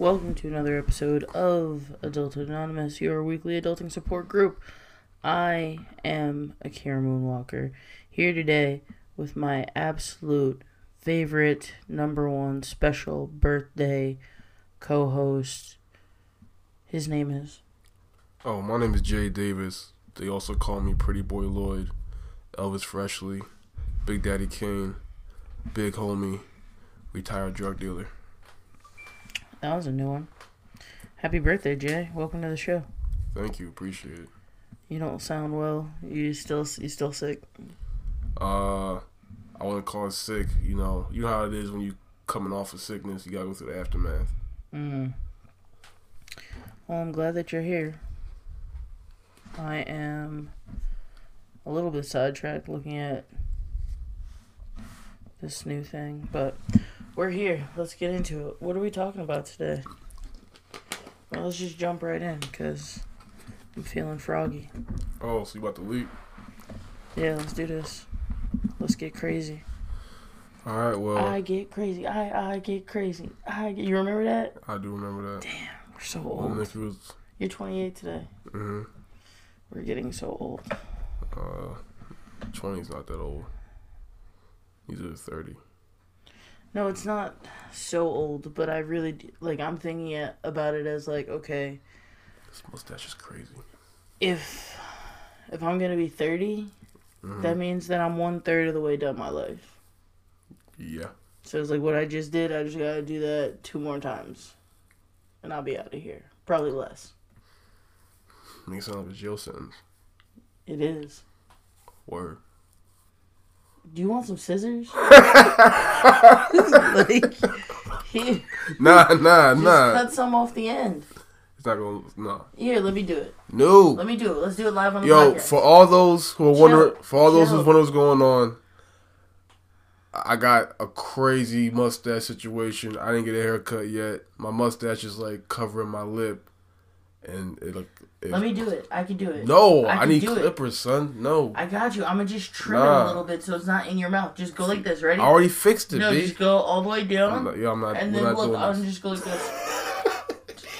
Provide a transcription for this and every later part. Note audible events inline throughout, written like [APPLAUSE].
Welcome to another episode of Adulthood Anonymous, your weekly adulting support group. I am Akira Moonwalker, here today with my absolute favorite number one special birthday co host. His name is. Oh, my name is Jay Davis. They also call me Pretty Boy Lloyd, Elvis Freshly, Big Daddy Kane, Big Homie, retired drug dealer. That was a new one. Happy birthday, Jay. Welcome to the show. Thank you, appreciate it. You don't sound well. You still you still sick? Uh, I wouldn't call it sick. You know, you know how it is when you coming off of sickness. You gotta go through the aftermath. Mm. Well, I'm glad that you're here. I am a little bit sidetracked looking at this new thing, but we're here. Let's get into it. What are we talking about today? Well, let's just jump right in because I'm feeling froggy. Oh, so you about to leap? Yeah, let's do this. Let's get crazy. All right. Well, I get crazy. I I get crazy. I get, you remember that? I do remember that. Damn, we're so old. was, You're 28 today. hmm We're getting so old. uh, twenty's not that old. These are thirty. No, it's not so old, but I really d- like. I'm thinking it, about it as like, okay, This mustache is crazy. if if I'm gonna be 30, Mhm. that means that I'm one third of the way done my life. yeah. So it's like what I just did. I just gotta do that two more times, and I'll be out of here. Probably less. Makes sound like a jail sentence. It is. Word. Do you want some scissors? [LAUGHS] like, here, [LAUGHS] Nah, nah, just nah. cut some off the end. It's not gonna. No. Here, let me do it. No. Let me do it. Let's do it live on the Yo, podcast. for all those who are wondering, for all those who's wondering what's going on, I got a crazy mustache situation. I didn't get a haircut yet. My mustache is like covering my lip, and it look. It, Let me do it. I can do it. no, I I, need do it. clippers, son. No, I got you. I'm gonna just trim it a little bit so it's not in your mouth. Just go like this. Ready? I already fixed it, no, B. just go all the way I'm down, not, yeah, I'm not. and then not look. I'm just go like this.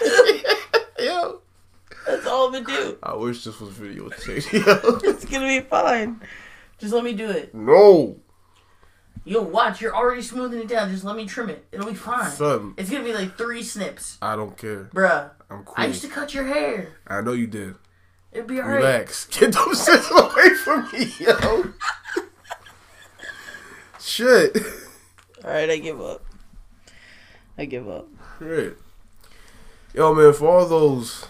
[LAUGHS] Yo, That's all I'm gonna do. I wish this was video. [LAUGHS] Yo, [LAUGHS] It's gonna be fine. Just let me do it. no, Yo, watch. You're already smoothing it down. Just let me trim it. It'll be fine. son. It's gonna be like three snips, I don't care. bruh. I'm cool. I used to cut your hair. I know you did. It'd be alright. Relax. [LAUGHS] Get those shits away from me, yo. Shit. All right, I give up. I give up. Shit. Yo, man, for all those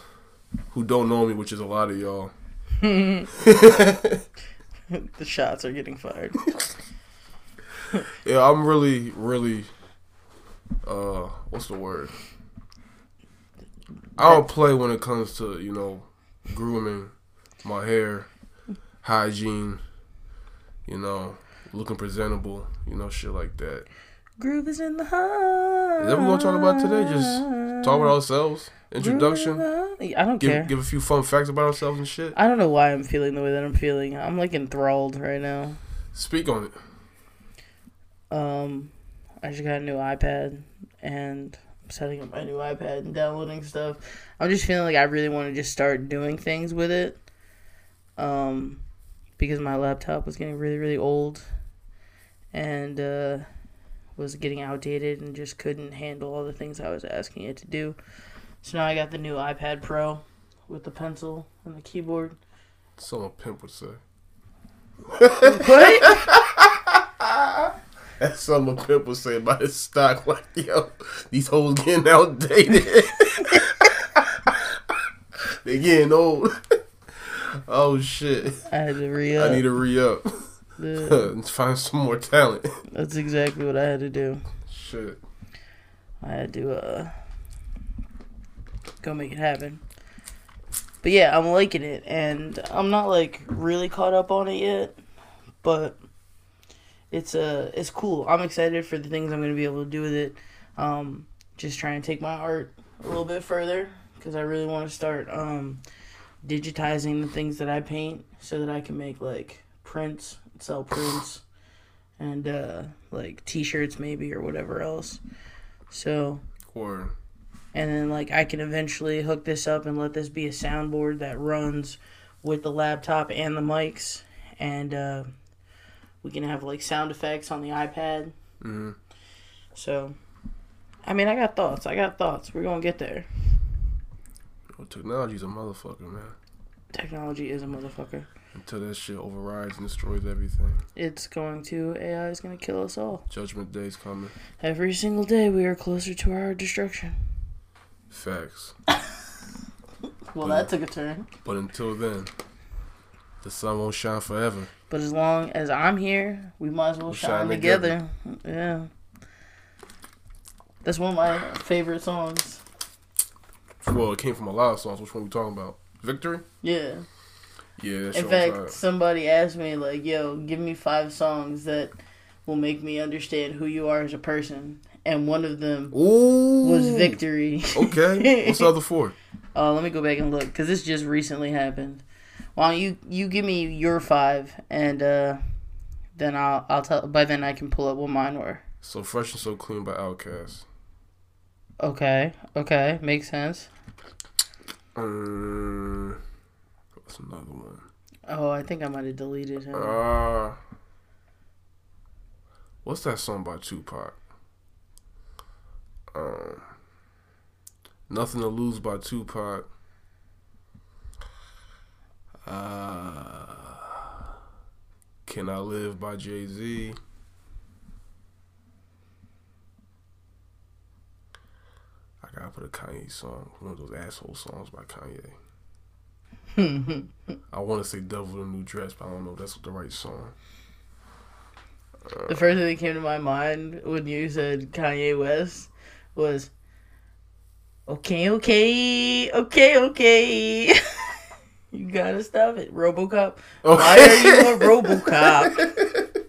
who don't know me, which is a lot of y'all, [LAUGHS] [LAUGHS] the shots are getting fired. [LAUGHS] yeah, I'm really, really, uh, what's the word? I don't play when it comes to, you know, grooming, my hair, hygiene, you know, looking presentable, you know, shit like that. Groove is in the heart. Is that what we're gonna talk about today? Just talk about ourselves, introduction, I don't care. give give a few fun facts about ourselves and shit. I don't know why I'm feeling the way that I'm feeling. I'm like enthralled right now. Speak on it. Um, I just got a new iPad and I'm setting up my new iPad and downloading stuff. I'm just feeling like I really want to just start doing things with it. Um, because my laptop was getting really really old, and uh, was getting outdated and just couldn't handle all the things I was asking it to do. So now I got the new iPad Pro with the pencil and the keyboard. Someone pimp would say. What? [LAUGHS] That's something would say about his stock. [LAUGHS] Like, yo, these hoes getting outdated. [LAUGHS] they getting old. [LAUGHS] oh shit! I had to re up. I need to re up. the, Find some more talent. that's exactly what I had to do. Shit. I had to uh go make it happen. But yeah, I'm liking it and I'm not like really caught up on it yet, but it's uh it's cool. I'm excited for the things I'm going to be able to do with it. Um just trying to take my art a little bit further cuz I really want to start um digitizing the things that I paint so that I can make like prints, sell prints and uh like t-shirts maybe or whatever else. So, Or and then like I can eventually hook this up and let this be a soundboard that runs with the laptop and the mics, and uh, we can have like sound effects on the iPad. hmm So, I mean, I got thoughts. I got thoughts. We're gonna get there. Well, technology's a motherfucker, man. Technology is a motherfucker. Until that shit overrides and destroys everything. It's going to AI is gonna kill us all. Judgment Day's coming. Every single day, we are closer to our destruction. Facts. [LAUGHS] Well, Yeah. that took a turn. But until then, the sun won't shine forever. But as long as I'm here, we might as well shine, shine together. Yeah. That's one of my favorite songs. Well, it came from a lot of songs. Which one are we talking about? Victory? Yeah. Yeah, In fact, somebody asked me, like, yo, give me five songs that will make me understand who you are as a person. And one of them Ooh. was Victory. Okay. What's the [LAUGHS] other four? Uh, let me go back and look, because this just recently happened. Why don't you, you give me your five, and uh, then I'll, I'll tell, by then I can pull up what mine were. So Fresh and So Clean by Outkast. Okay, okay, makes sense. Um, what's another one? Oh, I think I might have deleted him. Uh, what's that song by Tupac? Um, Nothing to Lose by Tupac. Uh, Can I Live by Jay Z. I gotta put a Kanye song, one of those asshole songs by Kanye. [LAUGHS] I want to say "Devil in a New Dress," but I don't know if that's the right song. the first thing that came to my mind when you said Kanye West was, okay, okay, okay, okay. [LAUGHS] you gotta stop it, RoboCop. Why are you a RoboCop? [LAUGHS]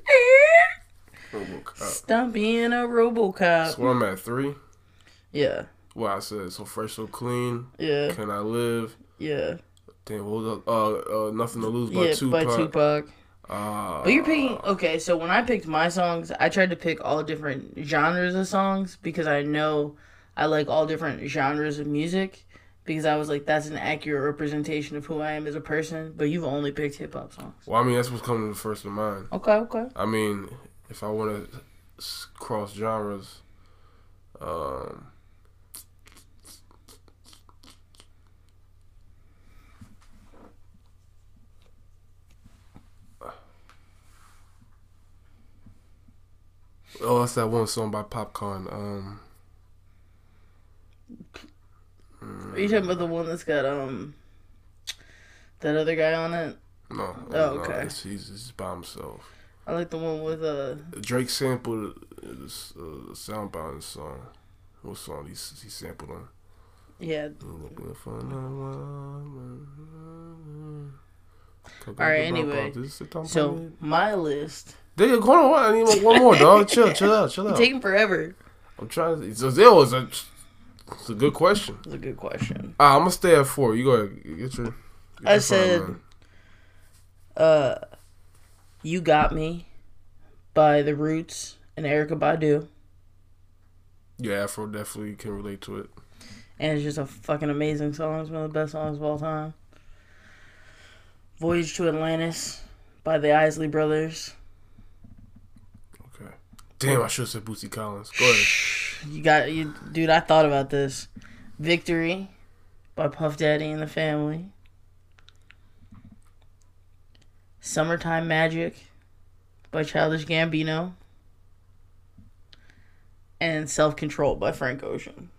RoboCop. Stop being a RoboCop. So I'm at three. Yeah, What I said. So fresh, so clean. yeah, Can I live? yeah, Damn, what was? Uh, uh, nothing to lose by yeah. Tupac. By Tupac. Uh, But you're picking okay. So when I picked my songs, I tried to pick all different genres of songs because I know I like all different genres of music. Because I was like, that's an accurate representation of who I am as a person. But you've only picked hip hop songs. Well, I mean, that's what's coming to first in mind. Okay, okay. I mean, if I want to cross genres, um, [SIGHS] oh, that's that one song by Popcaan. Um, Are you talking about the one that's got um that other guy on it? no, Oh, no, okay. it's, he's, he's by himself. I like the one with uh Drake sampled this uh, sound by his song. What song he he sampled on? yeah. No All right, anyway, So so my list they hold on. I need one- more, dog. chill, [LAUGHS] chill out, chill out. taking forever. I'm trying to. A, it was a, it's a good question. It's a good question. I'm gonna stay at four. You go ahead. Get your. Get I five, said-. Uh, you got me by the Roots and Erykah Badu. Yeah, Afro definitely can relate to it. And it's just a fucking amazing song. It's one of the best songs of all time. Voyage to Atlantis by the Isley Brothers. Okay. Damn, I should have said Bootsy Collins. Go ahead. You got you dude, I thought about this. Victory by Puff Daddy and the Family. Summertime Magic by Childish Gambino. And Self Control by Frank Ocean.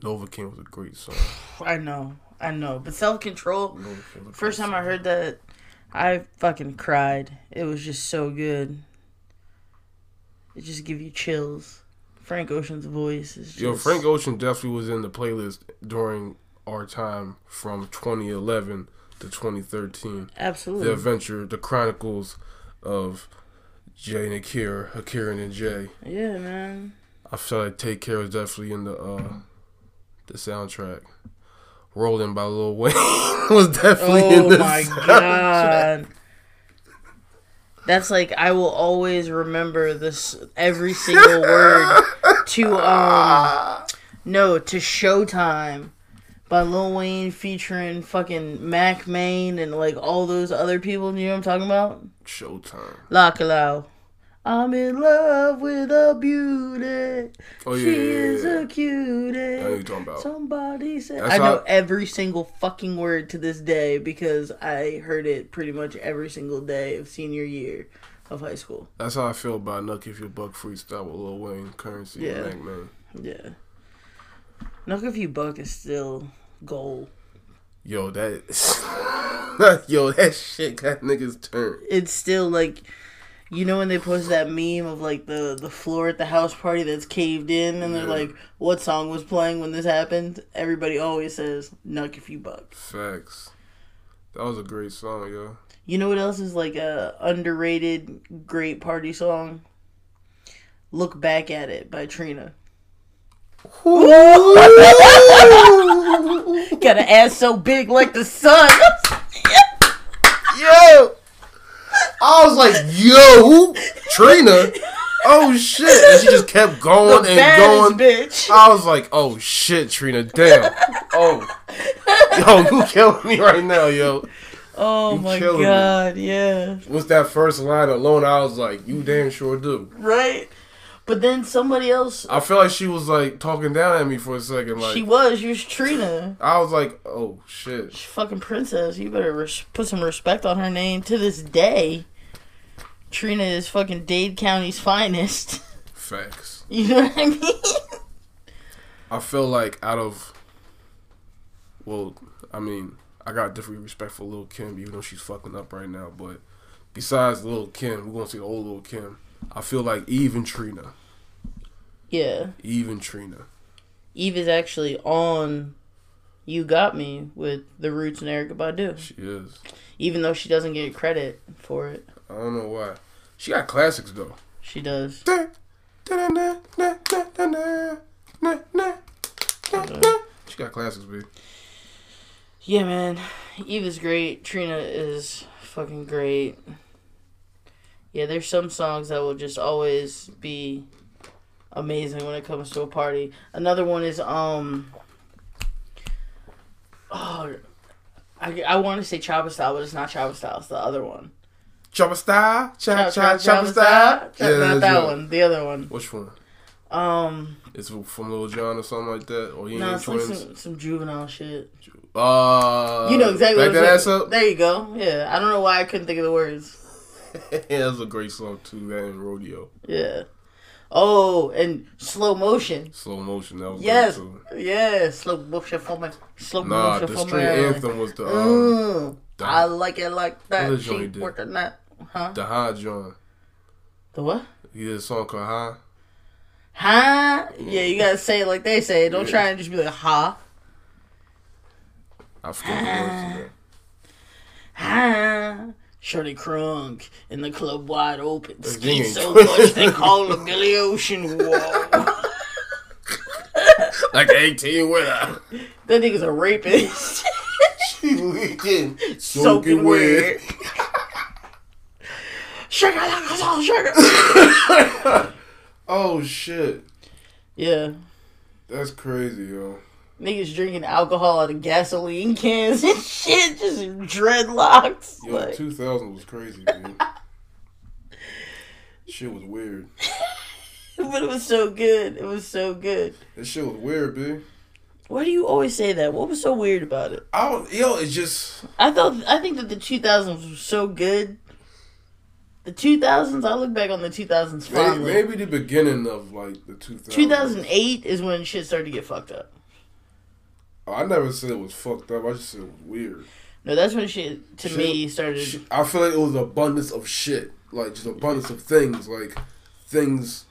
Novacane was a great song. [SIGHS] I know, I know. But Self Control Nova King was a First time I heard that, I fucking cried. It was just so good. It just give you chills. Frank Ocean's voice is just. Yo, Frank Ocean definitely was in the playlist during our time from 2011 to 2013. Absolutely. The adventure, the chronicles of Jay and Akira, Akira and Jay. yeah, man. I feel like Take Care was definitely in the uh the soundtrack. Rolling by Lil Wayne [LAUGHS] was definitely in Oh my soundtrack. god. That's like I will always remember this every single word to um no to Showtime by Lil Wayne featuring fucking Mack Maine and like all those other people. You know what I'm talking about? Showtime. Lockelau. I'm in love with a beauty. Oh yeah, she yeah, is yeah, yeah. a cutie. I know you're talking about. Somebody said That's I know how- every single fucking word to this day because I heard it pretty much every single day of senior year of high school. That's how I feel about Knuck If You Buck freestyle with Lil Wayne, Curren$y, Yeah. and Mack Maine. Yeah. Knock if you buck is still gold. Yo, that [LAUGHS] yo, that shit got niggas turned. It's still like you know when they post that meme of like the the floor at the house party that's caved in and they're like what song was playing when this happened? Everybody always says Knuck if you buck. Facts. That was a great song, yo. You know what else is like a underrated great party song? Look Back at It by Trina. [LAUGHS] Got an ass so big like the sun. [LAUGHS] Yo, I was like, yo, who? Trina. Oh shit! And she just kept the going and going. bitch. I was like, oh shit, Trina, damn. Oh, yo, you killing me right now, yo. Oh You my killing me. god, yeah. What's that first line alone? I was like, you damn sure do. Right? But then somebody else I feel like she was like talking down at me for a second. Like she was, she was Trina. I was like, oh shit. She's fucking princess. You better res- put some respect on her name to this day. Trina is fucking Dade County's finest. [LAUGHS] Facts. You know what I mean? I feel like out of, well, I mean, I got different respect for Lil Kim, even though she's fucking up right now. But besides Lil Kim, we're gonna see the old Lil Kim. I feel like Eve and Trina, Yeah. Eve and Trina. Eve is actually on You Got Me with The Roots and Erykah Badu. She is. Even though she doesn't get credit for it. I don't know why. She got classics though. She does. She got classics, baby. Yeah, man. Eve is great. Trina is fucking great. Yeah, there's some songs that will just always be amazing when it comes to a party. Another one is um Oh I, I want to say Chopper Style, but it's not Chopper Style. It's the other one. Chopper style, chop, chop, Chopper style. Chop- not that one. The other one. Which one? Um, It's from Lil Jon or something like that, or he no, ain't it's like twins. some, some juvenile shit. Uh, You know exactly back what that ass up. There you go. Yeah, I don't know why I couldn't think of the words. [LAUGHS] yeah, that's a great song too. That and Rodeo, Yeah. Oh, and slow motion. slow motion. That was Yes. Yeah, slow motion for me. Slow Nah, motion the for straight me. anthem was the um, Mm, I like it like that. She working that. Huh? the High John. The what? He did a song called High. Huh? Yeah, you gotta say it like they say. it. Don't Yeah. try and just be like, ha. I forget the words that. Huh? Shorty crunk in the club wide open. This Ski so much they call him Billy Ocean. [LAUGHS] Whoa. Like 18 with her. that nigga's a rapist. [LAUGHS] She leaking, Soaking soaking wet. [LAUGHS] Sugar like a sugar. Oh shit, yeah. that's crazy, yo. Niggas drinking alcohol out of gasoline cans and [LAUGHS] shit, just dreadlocks. Yo, Like, 2000 was crazy, [LAUGHS] man. shit was weird. [LAUGHS] but it was so good. It was so good. That shit was weird, bitch. Why do you always say that? What was so weird about it? I don't, yo, it's just I thought I think that the 2000s was so good. The 2000s, I look back on the 2000s maybe, fondly. maybe the beginning of like the 2000s. 2008 is when shit started to get fucked up. Oh, I never said it was fucked up. I just said it was weird. No, that's when shit to Shit- me started. Sh- I feel like it was abundance of shit, like just abundance of things, like things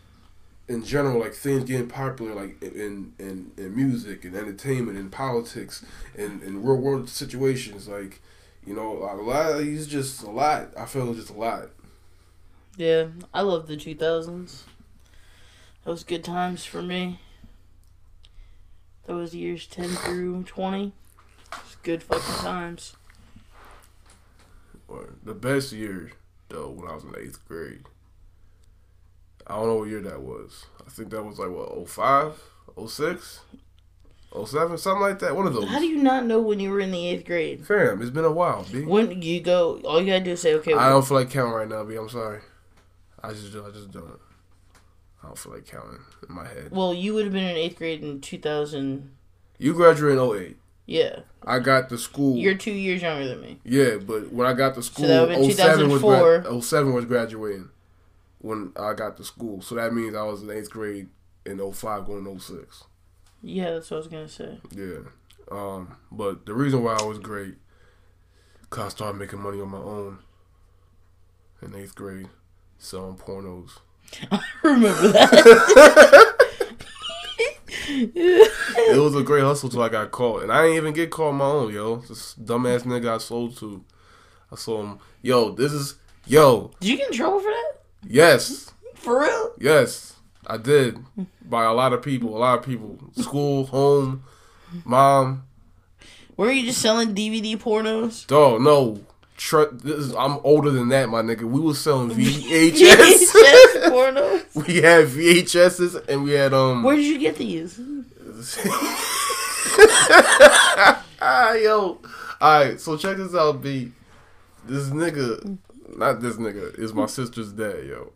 in general, like things getting popular, like in in, in music and entertainment and politics and in real world situations, like you know, a lot. He's just a lot. I feel it's just a lot. Yeah, I love the 2000s. That was good times for me. Those years 10 through 20. It's good fucking times. Or the best year though when I was in eighth grade. I don't know what year that was. I think that was like what 05, 06, 07, something like that. One of those. How do you not know when you were in the eighth grade? Fam, it's been a while, B. When you go, all you gotta do is say, okay. I don't feel like counting right now, B. I'm sorry. I just. I just don't. I don't feel like counting in my head. Well, you would have been in eighth grade in 2000. You graduated in 08. Yeah. I got to school. You're two years younger than me. Yeah, but when I got to school, so that would've been 07 was, 2004. gra- 07 was graduating when I got to school. So that means I was in eighth grade in 05 going to 06. Yeah, that's what I was gonna say. Yeah. Um, but the reason why I was great, cause I started making money on my own in eighth grade, selling pornos. I [LAUGHS] remember that. It was a great hustle till I got caught, and I didn't even get caught on my own, yo. This dumbass nigga I sold to, I sold him. Yo, this is yo. Did you get in trouble for that? Yes, For real? yes, I did. By a lot of people, a lot of people, school, home, mom. Were you just selling DVD pornos? Dog, no. Tr- this is, I'm older than that, my nigga. We was selling [LAUGHS] VHS. VHS [LAUGHS] pornos? [LAUGHS] we had VHSs and we had um. Where did you get these? ah, yo. Alright, so check this out, B. This nigga, not this nigga, is my sister's dad, yo.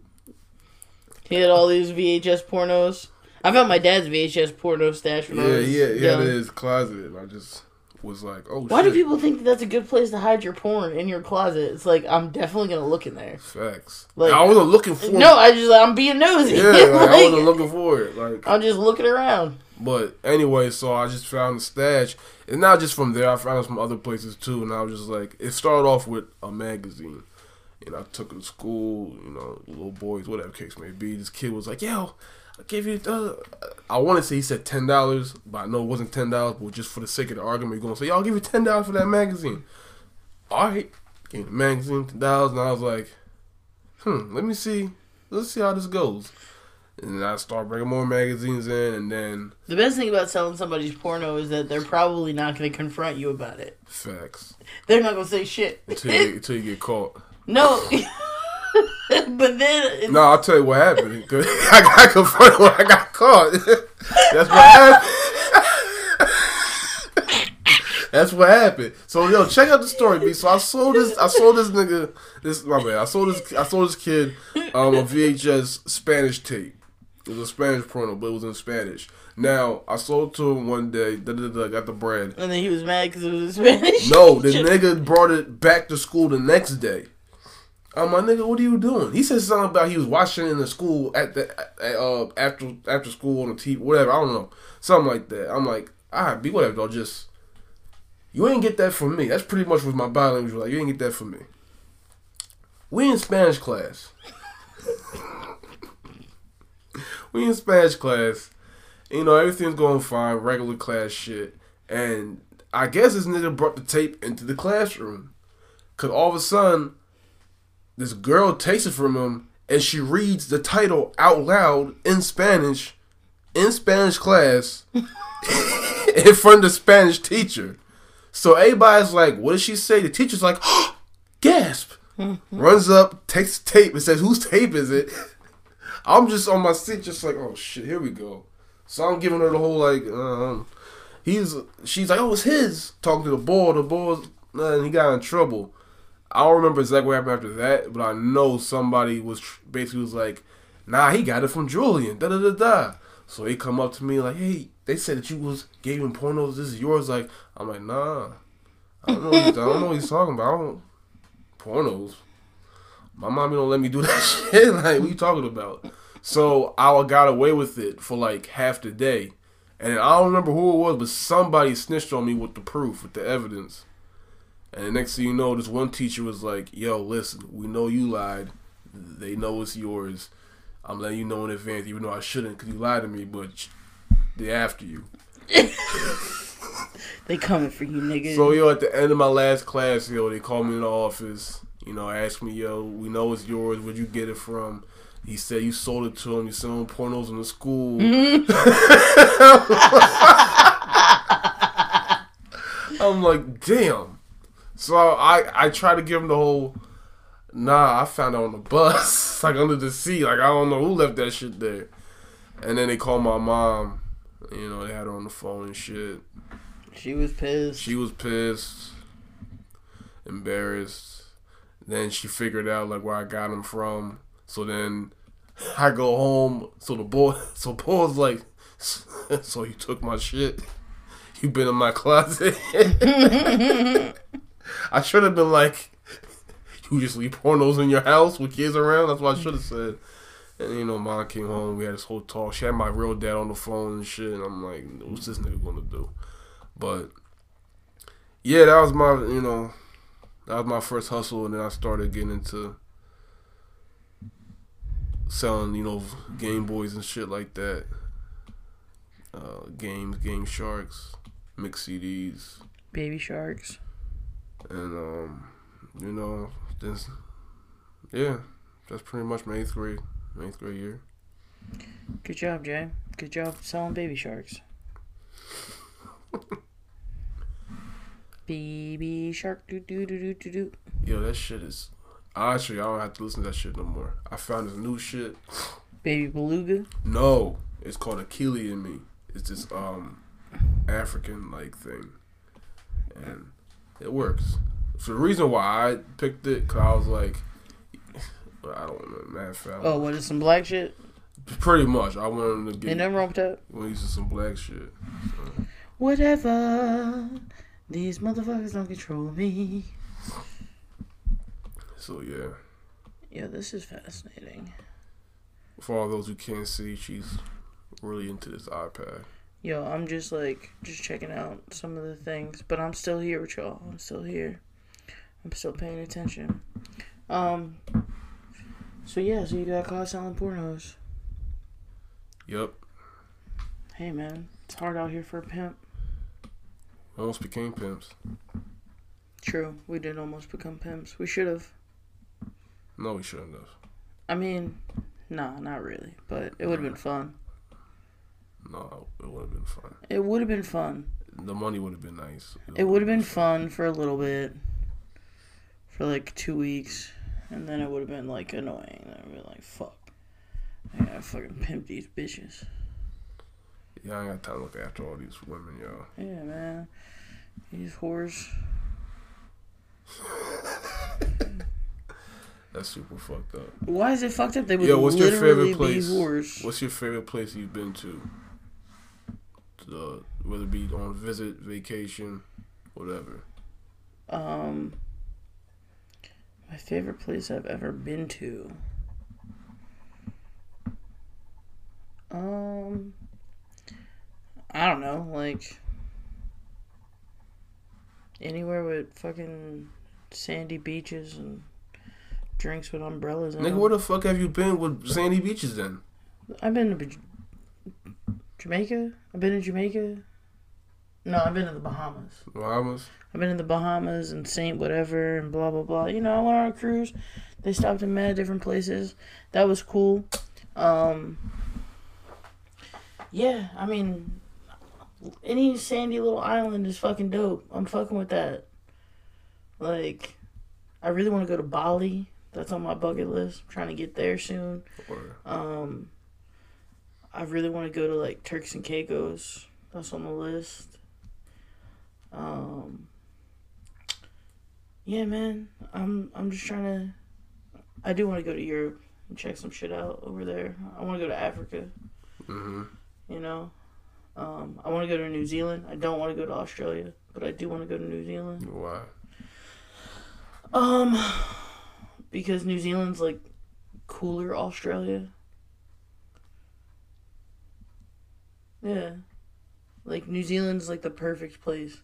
He had all these VHS pornos. I found my dad's VHS porno stash when I Yeah, was yeah, yeah. young. It is closet. I just was like, oh Why shit. do people think that that's a good place to hide your porn in your closet? It's like I'm definitely gonna look in there. Facts. Like- I wasn't looking for it. No, I just I'm being nosy. Yeah, like, I [LAUGHS] wasn't looking for it. Like, I'm just looking around. But anyway, so I just found the stash, and not just from there. I found it from other places too, and I was just like, it started off with a magazine, and I took it to school. You know, little boys, whatever case may be. This kid was like, "Yo, I gave you." Uh, I want to say he said ten dollars, but I know it wasn't ten dollars. But just for the sake of the argument, you're gonna say, "Yo, I'll give you ten dollars for that magazine." All right, gave the magazine ten dollars, and I was like, "Hmm, let me see, let's see how this goes." And then I start bringing more magazines in, and then The best thing about selling somebody's porno is that they're probably not going to confront you about it. facts. They're not going to say shit. until you, until you get caught. no. [LAUGHS] [LAUGHS] but then No, I'll tell you what happened. [LAUGHS] I got confronted when I got caught. [LAUGHS] That's what happened. That's what happened. So yo, check out the story, B. So I sold this. I sold this nigga. This my bad. I sold this. I sold this kid um, a VHS Spanish tape. It was a Spanish porno, but it was in Spanish. Now I sold to him one day. Da, da, da, got the bread. and then he was mad because it was in Spanish. No, the nigga brought it back to school the next day. I'm like, nigga, what are you doing? He said something about he was watching in the school at the at, uh after after school on the TV, whatever. I don't know, something like that. I'm like, all right, be whatever. Though, just you ain't get that from me. That's pretty much what my body language was like. You ain't get that from me. We in Spanish class. [LAUGHS] we in Spanish class. You know, everything's going fine, regular class shit. And I guess this nigga brought the tape into the classroom. Cause all of a sudden, this girl takes it from him and she reads the title out loud in Spanish, in Spanish class, [LAUGHS] in front of the Spanish teacher. So everybody's like, what did she say? The teacher's like, [GASPS] gasp. Runs up, takes the tape, and says, whose tape is it? [LAUGHS] I'm just on my seat, just like, oh shit, here we go. So I'm giving her the whole like, um, he's, she's like, oh, it's his. Talking to the boy, the boy's, and he got in trouble. I don't remember exactly what happened after that, but I know somebody was tr- basically was like, nah, he got it from Julian, da da da da. So they come up to me like, hey, they said that you was gave him pornos. This is yours. Like, I'm like, nah, I don't know. What he's, I don't know what he's talking about. Pornos. My mommy don't let me do that [LAUGHS] shit. Like, what you talking about? So I got away with it for like half the day. And I don't remember who it was, but somebody snitched on me with the proof, with the evidence. And the next thing you know, this one teacher was like, yo, listen, we know you lied. They know it's yours. I'm letting you know in advance, even though I shouldn't because you lied to me, but they after you. [LAUGHS] They coming for you, nigga. So yo, at the end of my last class, yo, they called me in the office. You know, asked me, yo, we know it's yours. Where'd you get it from? He said you sold it to him. You selling pornos in the school. [LAUGHS] [LAUGHS] I'm like, damn. So I I try to give him the whole. Nah, I found out on the bus. [LAUGHS] like under the seat. Like I don't know who left that shit there. And then they called my mom. You know, they had her on the phone and shit. She was pissed. She was pissed, embarrassed. Then she figured out like where I got him from. So then I go home. So the boy, [LAUGHS] so Paul's like, [LAUGHS] so you took my shit. You been in my closet. I should have been like, [LAUGHS] you just leave pornos in your house with kids around. That's what I should have said. And you know, mom came home. We had this whole talk. She had my real dad on the phone and shit. And I'm like, what's this nigga gonna do? But yeah, that was my you know, that was my first hustle, and then I started getting into selling you know Game Boys and shit like that. Uh, games, Game Sharks, mix CDs, Baby sharks. And um, you know, this yeah, that's pretty much my eighth grade, my eighth grade year. Good job, Jay. Good job selling baby sharks. baby shark do do do do do do. Yo, that shit is. Actually, I don't have to listen to that shit no more. I found this new shit. Baby beluga. No, it's called Achille in me. It's this um African like thing, and it works. So the reason why I picked it, cause I was like, [SIGHS] I don't know, man, fam. Oh, what is some black shit? Pretty much, I wanted to Ain't get nothing wrong with that. when he's some black shit. So. Whatever. These motherfuckers don't control me. So yeah, Yeah, this is fascinating. for all those who can't see, she's really into this iPad. Yo, I'm just like just checking out some of the things, but I'm still here with y'all. I'm still here. I'm still paying attention. Um. So yeah, so you got caught selling pornos. Yep, Hey man, it's hard out here for a pimp. almost became pimps. True, we did almost become pimps. We should have. No, we shouldn't have. I mean, nah, not really, but it would have been fun. No, it would have been fun. It would have been fun. The money would have been nice. It would have been fun for a little bit, for like two weeks, and then it would have been like annoying. I'd be like, "Fuck, I gotta fucking pimp these bitches." Yeah, I ain't got time to look after all these women, yo. Yeah, man, these whores. [LAUGHS] That's super fucked up. Why is it fucked up? They would Yo, what's your favorite place? be whores. What's your favorite place you've been to? The whether it be on visit, vacation, whatever. Um, my favorite place I've ever been to. Um, I don't know, like anywhere with fucking sandy beaches and drinks with umbrellas. Nigga, where the fuck have you been with sandy beaches then? I've been to Jamaica. I've been in Jamaica. No, I've been to the Bahamas. Bahamas? I've been in the Bahamas and Saint whatever and blah blah blah. You know, I went on a cruise. They stopped in mad different places. That was cool. Um Yeah, I mean any sandy little island is fucking dope. I'm fucking with that. Like I really want to go to Bali. That's on my bucket list. I'm trying to get there soon. Or Um, I really want to go to like Turks and Caicos. That's on the list. Um, yeah, man. I'm I'm just trying to. I do want to go to Europe and check some shit out over there. I want to go to Africa. hmm You know, um, I want to go to New Zealand. I don't want to go to Australia, but I do want to go to New Zealand. Why? Um, because New Zealand's like cooler Australia. Yeah. Like New Zealand's like the perfect place.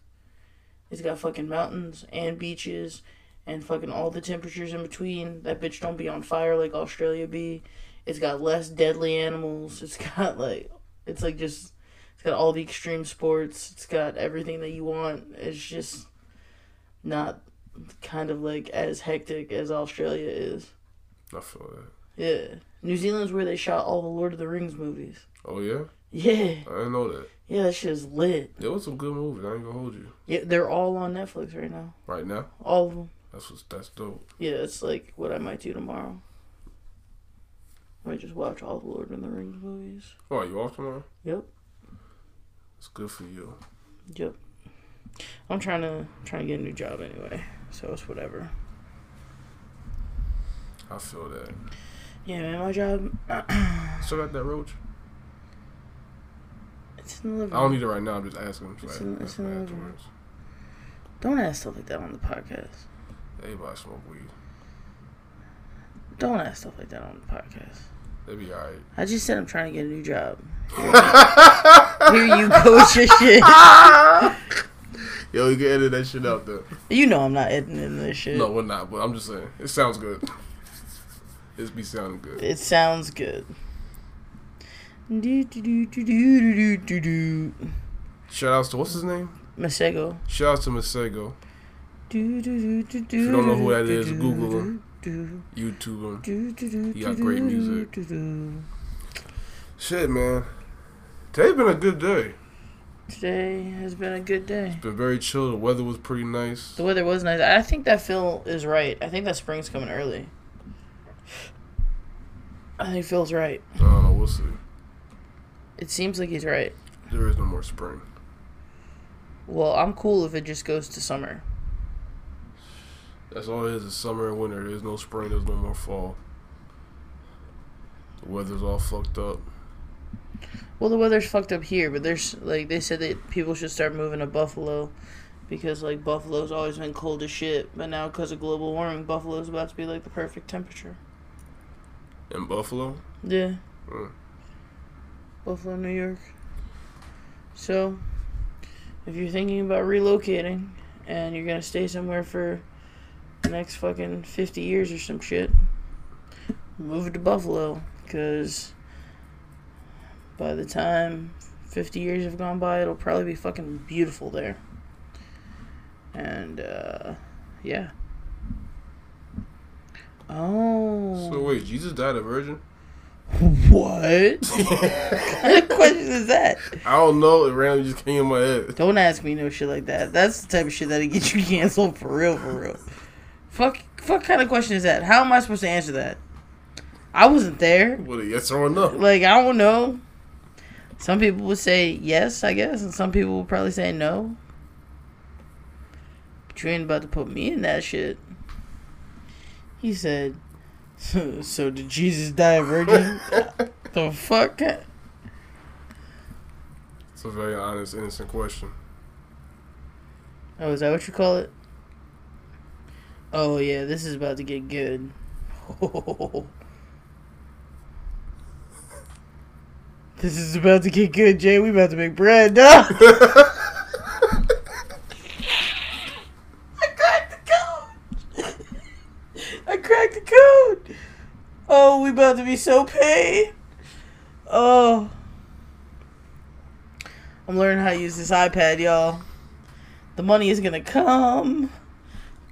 It's got fucking mountains and beaches and fucking all the temperatures in between. That bitch don't be on fire like Australia be. It's got less deadly animals. It's got like it's like just it's got all the extreme sports. It's got everything that you want. It's just not kind of like as hectic as Australia is. I feel that. Yeah. New Zealand's where they shot all the Lord of the Rings movies. Oh yeah? Yeah. I didn't know that. Yeah, that shit is lit. There was some good movies. I ain't gonna hold you. Yeah, they're all on Netflix right now. Right now, All of them. that's what's that's dope. Yeah, it's like what I might do tomorrow. I might just watch all the Lord of the Rings movies. Oh, are you off tomorrow? Yep. It's good for you. Yep. I'm trying to trying to get a new job anyway, so it's whatever. I feel that. Yeah, man, my job. [CLEARS THROAT] Still got that roach? It's in the living I don't need it right now. I'm just asking. It's in- it's in the living room. Don't ask stuff like that on the podcast. Everybody smoke weed. Don't ask stuff like that on the podcast. They be alright. I just said I'm trying to get a new job. [LAUGHS] Here you go with your shit. [LAUGHS] Yo, you can edit that shit out though. You know I'm not editing this shit. No, we're not. But I'm just saying, it sounds good. It's be sounding good. It sounds good. Do, do, do. Shout outs to what's his name? Masego. Shout out to Masego. Do, you don't know who that is, Google him. YouTube him. He got great music. Shit, man. Today's been a good day. Today has been a good day. It's been very chill. The weather was pretty nice. The weather was nice. I think that Phil is right. I think that spring's coming early. I think Phil's right. I don't know. We'll see. It seems like he's right. There is no more spring. Well, I'm cool if it just goes to summer. That's all it is. Is summer and winter. There's no spring. There's no more fall. The weather's all fucked up. Well, the weather's fucked up here, but there's like they said that people should start moving to Buffalo because like Buffalo's always been cold as shit, but now because of global warming, Buffalo's about to be like the perfect temperature. In Buffalo. Yeah. Mm. Buffalo, New York. So, if you're thinking about relocating and you're gonna stay somewhere for the next fucking 50 years or some shit, move to Buffalo because by the time 50 years have gone by, it'll probably be fucking beautiful there. And, uh, yeah. Oh. So wait, Jesus died a virgin? What? [LAUGHS] what kind of question is that? I don't know. It randomly just came in my head. Don't ask me no shit like that. That's the type of shit that'll get you [LAUGHS] canceled for real, for real. Fuck, fuck kind of question is that? How am I supposed to answer that? I wasn't there. What a yes or a no? Like, I don't know. Some people would say yes, I guess, and some people would probably say no. But you ain't about to put me in that shit. He said, so, [LAUGHS] so did Jesus die a virgin? [LAUGHS] the fuck? It's a very honest, innocent question. Oh, is that what you call it? Oh yeah, this is about to get good. [LAUGHS] this is about to get good, Jay. We about to make bread. No. I cracked the code. I cracked the code. Oh, we about to be so paid. Oh. I'm learning how to use this iPad, y'all. The money is gonna come.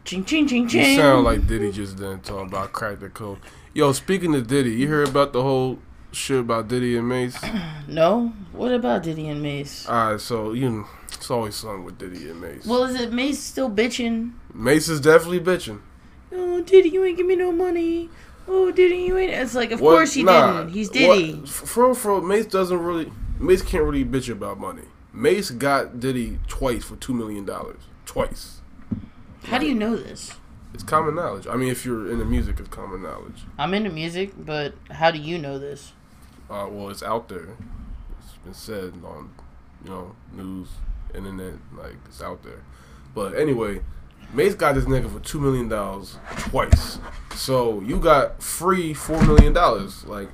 Ching ching ching ching. You sound like Diddy just then talking about crack the code. Yo, speaking of Diddy, you heard about the whole shit about Diddy and Mase? [CLEARS THROAT] no. What about Diddy and Mase? Alright, so you know, it's always something with Diddy and Mase. Well, is it Mase still bitching? Mase is definitely bitching. Oh, Diddy, you ain't give me no money. Oh, Diddy, you. It's like, of What- course he nah, didn't. He's Diddy. What, for for Mase doesn't really Mase can't really bitch about money. Mase got Diddy twice for two million dollars. Twice. How do you know this? It's common knowledge. I mean, if you're into music, it's common knowledge. I'm into music, but how do you know this? Uh, well, it's out there. It's been said on, you know, news, internet, like it's out there. But anyway, Mase got this nigga for two million dollars twice. So you got free four million dollars. Like,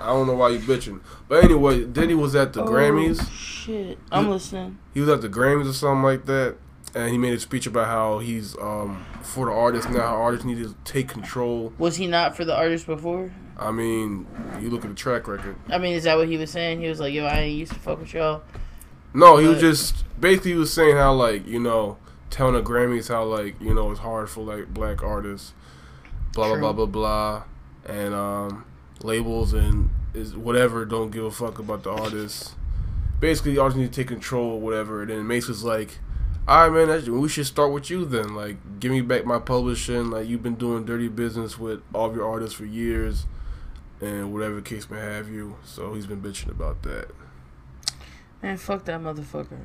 I don't know why you bitching. But anyway, Diddy was at the Oh, Grammys. Shit. I'm listening. He was at the Grammys or something like that, and he made a speech about how he's um for the artists now. How artists need to take control. Was he not for the artist before? I mean, you look at the track record. I mean, is that what he was saying? He was like, yo, I ain't used to fuck with y'all. No, he was just basically he was saying how like you know telling the Grammys how like you know it's hard for like black artists, blah True. blah blah blah blah, and um labels and is whatever don't give a fuck about the artists. Basically, artists need to take control or whatever. And then Mase was like, "All right, man, we should start with you then. Like, give me back my publishing. Like, you've been doing dirty business with all of your artists for years. and whatever case may have you. So he's been bitching about that. Man, fuck that motherfucker.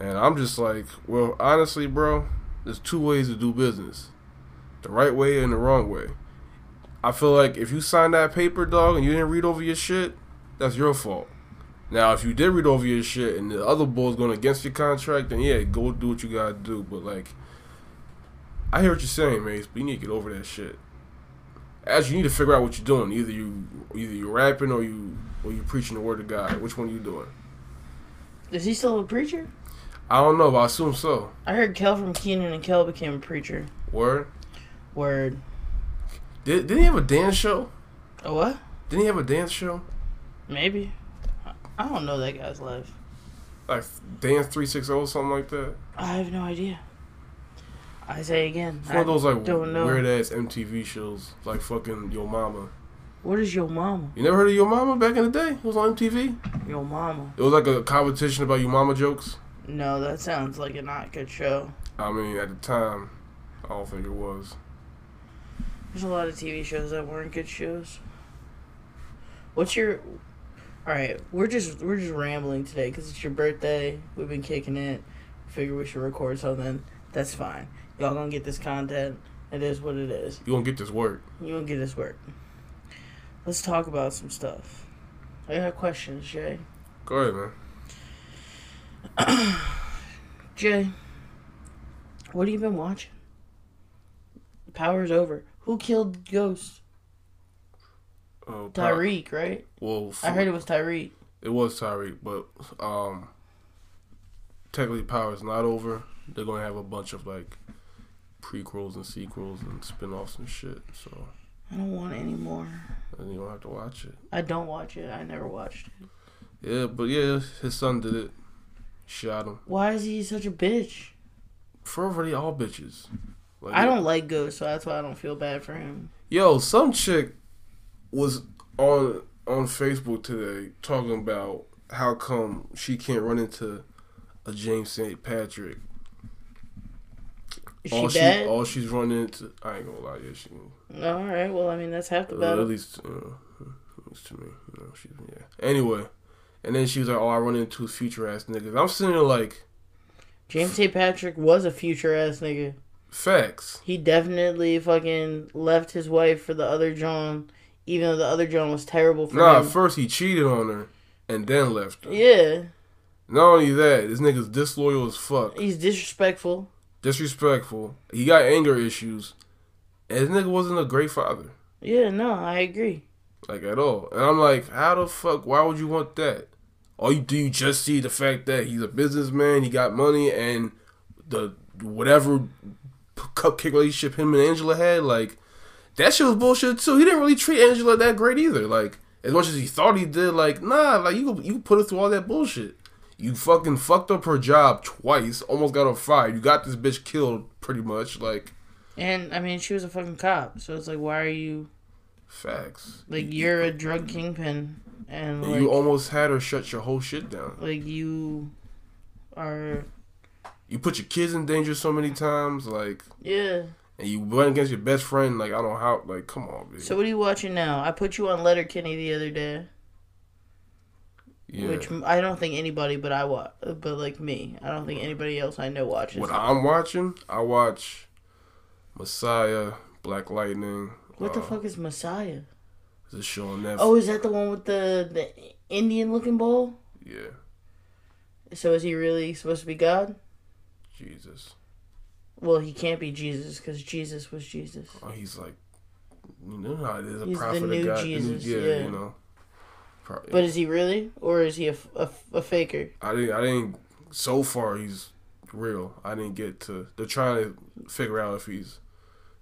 And I'm just like, well, honestly, bro, there's two ways to do business the right way and the wrong way. I feel like if you signed that paper, dog, and you didn't read over your shit, that's your fault. Now, if you did read over your shit and the other bull's going against your contract, then yeah, go do what you gotta do. But like, I hear what you're saying, Mase, but you need to get over that shit. As you need to figure out what you're doing. Either you, either you rapping or you, or you preaching the word of God. Which one are you doing? Is he still a preacher? I don't know, but I assume so. I heard Kel from Kenan and Kel became a preacher. Word. Word. Did didn't he have a dance show? A what? Didn't he have a dance show? Maybe. I don't know that guy's life. Like Dance Three Six Zero, something like that. I have no idea. I say again. It's one of those like don't know. weird ass MTV shows, like fucking Yo Mama. What is your mama? You never heard of Yo Mama back in the day? It was on MTV. Your mama. It was like a competition about Yo Mama jokes. No, that sounds like a not good show. I mean, at the time, I don't think it was. There's a lot of TV shows that weren't good shows. What's your? All right, we're just we're just rambling today because it's your birthday. We've been kicking it. Figure we should record something. That's fine. Y'all gonna get this content. It is what it is. You gonna get this work? You gonna get this work. Let's talk about some stuff. I got questions, Jay. Go ahead, man. [COUGHS] Jay, what have you been watching? Power's over. Who killed Ghost? Uh, Tariq, right? Well, I heard it was Tariq. it was Tariq, but um, technically, Power's not over. They're gonna have a bunch of like prequels and sequels and spin-offs and shit. So I don't want it anymore. and you don't have to watch it. I don't watch it. I never watched it. Yeah, but yeah, his son did it. Shot him. Why is he such a bitch? For already all bitches. Like, I don't like Ghost, so that's why I don't feel bad for him. Yo, some chick was on on Facebook today talking about how come she can't run into a James St. Patrick. Is all she bad? all she's running into, I ain't gonna lie, yeah, she. All right. Well, I mean, that's half the battle. at least, uh, at least to me, you know, she's yeah. Anyway, and then she was like, "Oh, I run into future ass niggas." I'm sitting there like, James St. Patrick was a future ass nigga. facts. He definitely fucking left his wife for the other John, even though the other John was terrible for him. Nah, first he cheated on her, and then left her. yeah, Not only that, this nigga's disloyal as fuck. he's disrespectful. disrespectful. He got anger issues, and this nigga wasn't a great father, Yeah, no, I agree. Like at all. And I'm like, how the fuck? Why would you want that? Or you, do you just see the fact that he's a businessman, he got money, and the whatever cupcake relationship him and Angela had, like that shit was bullshit too. He didn't really treat Angela that great either. Like as much as he thought he did, like nah, like you you put her through all that bullshit. You fucking fucked up her job twice, almost got her fired. You got this bitch killed, pretty much. Like And I mean, she was a fucking cop, so it's like, why are you facts. like you're a drug kingpin, and like you almost had her shut your whole shit down. like you are You put your kids in danger so many times, like, yeah. and you went against your best friend. Like I don't know how. Like come on, bitch. So what are you watching now? I put you on Letterkenny the other day, yeah. which I don't think anybody but I watch, but like me, I don't think anybody else I know watches. what. I'm watching, I watch Messiah, Black Lightning. What the fuck is Messiah? It's a show on Netflix. Oh, is that the one with the the Indian looking bull? yeah, So is he really supposed to be God? Jesus. Well, he can't be Jesus because Jesus was Jesus. Oh, he's like, you know how it is, a He's the prophet new of God. the Jesus, yeah, yeah. you know. But is he really, or is he a a faker? I didn't. I didn't. So far, he's real. I didn't get to. They're trying to figure out if he's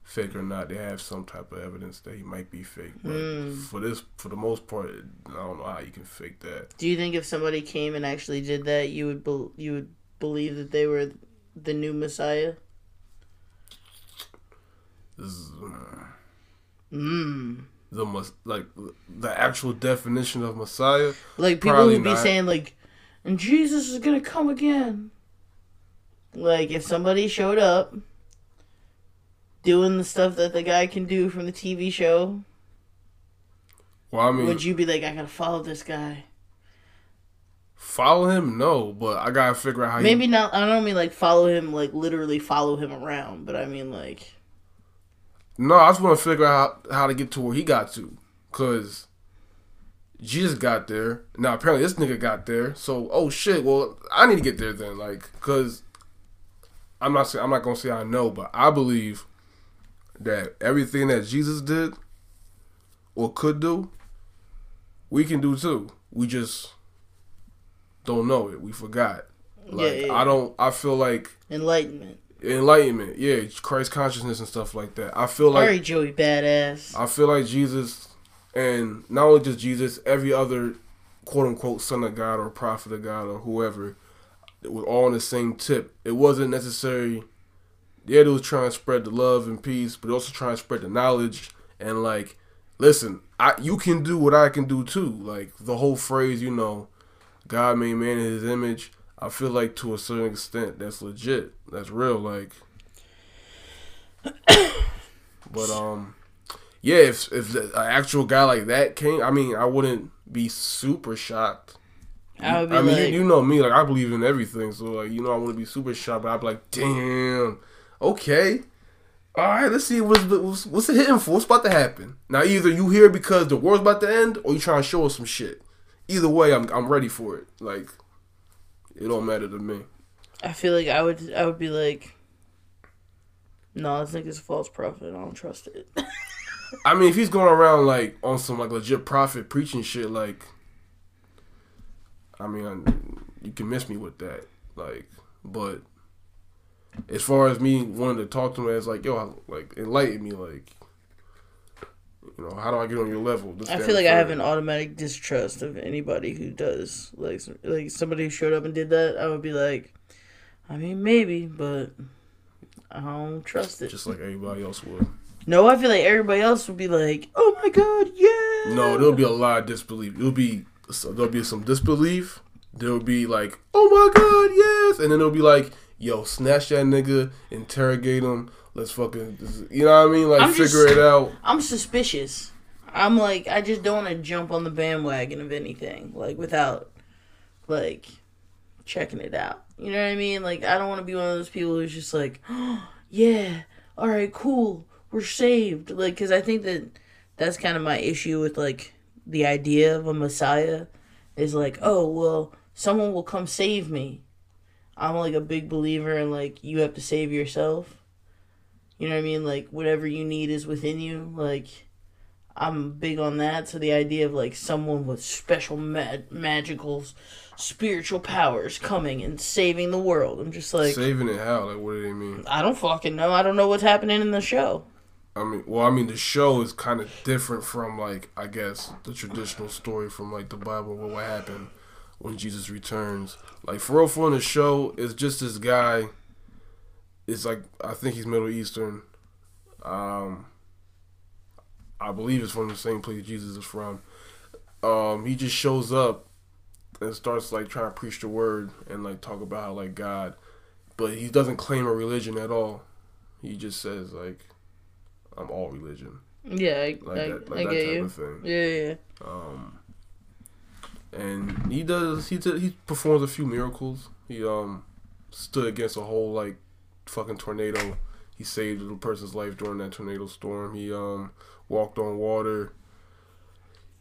fake or not. They have some type of evidence that he might be fake. But Mm. for this, for the most part, I don't know how you can fake that. Do you think if somebody came and actually did that, you would bel you would believe that they were the new Messiah? Is uh, Mm. the mus- like the actual definition of Messiah. Like people would be not. saying like, and Jesus is gonna come again. Like if somebody showed up doing the stuff that the guy can do from the TV show, Well, I mean, Would you be like, I gotta follow this guy? follow him? No, but I gotta figure out how. Maybe not. I don't mean like follow him, like literally follow him around, but I mean like, No, I just want to figure out how, how to get to where he got to, cause Jesus got there. Now apparently this nigga got there. So oh shit. Well, I need to get there then, like, cause I'm not I'm not gonna say I know, but I believe that everything that Jesus did or could do, we can do too. We just don't know it. We forgot. Like Yeah, yeah. I don't. I feel like enlightenment. enlightenment. Yeah, Christ consciousness and stuff like that. I feel like right, Joey, badass. I feel like Jesus, and not only just Jesus, every other quote unquote son of God or prophet of God or whoever, it was all on the same tip. It wasn't necessary. Yeah, they was trying to spread the love and peace, but also trying to spread the knowledge and like, listen, I you can do what I can do too. Like the whole phrase, you know, God made man in His image. I feel like to a certain extent that's legit. That's real. Like, [COUGHS] but um, yeah, if if the, an actual guy like that came, I mean, I wouldn't be super shocked. I would be I mean, like, you, you know me, like I believe in everything, so like you know I wouldn't be super shocked, but I'd be like, damn, okay, all right, let's see what's the- what's, what's it hitting for. What's about to happen? Now, either you here because the world's about to end, or you trying to show us some shit. Either way, I'm I'm ready for it. Like, it don't matter to me. I feel like I would, I would be like, no, this nigga's a false prophet. I don't trust it. I mean, if he's going around like on some like legit prophet preaching shit, like, I mean, I, you can miss me with that, like, but as far as me wanting to talk to him, as like, yo, like, enlighten me, like, you know, how do I get on your level? This, I feel like I have an automatic distrust of anybody who does like like somebody who showed up and did that. I would be like, I mean, maybe, but I don't trust it. just like everybody else would. No, I feel like everybody else would be like, oh my god, yeah. No, there'll be a lot of disbelief. There'll be so there'll be some disbelief. There'll be like, oh my god, yes, and then there'll be like, yo, snatch that nigga, interrogate him. Let's fucking, you know what I mean? Like, I'm figure just- it out. I'm suspicious. I'm like, I just don't want to jump on the bandwagon of anything, like without, like, checking it out. You know what I mean? Like, I don't want to be one of those people who's just like, oh, yeah, all right, cool, we're saved. Like, because I think that that's kind of my issue with like the idea of a messiah is like, oh well, someone will come save me. I'm like a big believer in like you have to save yourself. You know what I mean? Like whatever you need is within you. Like I'm big on that. So the idea of like someone with special ma- magical spiritual powers coming and saving the world. I'm just like Saving it how? Like, what do they mean? I don't fucking know. I don't know what's happening in the show. I mean, well, I mean, the show is kind of different from like, I guess, the traditional story from like the Bible, what what happened when Jesus returns. Like, for real, for in the show, it's just this guy. It's like I think he's Middle Eastern. Um, I believe it's from the same place Jesus is from. Um, he just shows up and starts like trying to preach the word and like talk about how like God, but he doesn't claim a religion at all. He just says like, "I'm all religion," Yeah, I, like I, that, like I get type you. of thing. Yeah, yeah. Um, and he does he did, he performs a few miracles. He um stood against a whole like fucking tornado. He saved a person's life during that tornado storm. He um walked on water.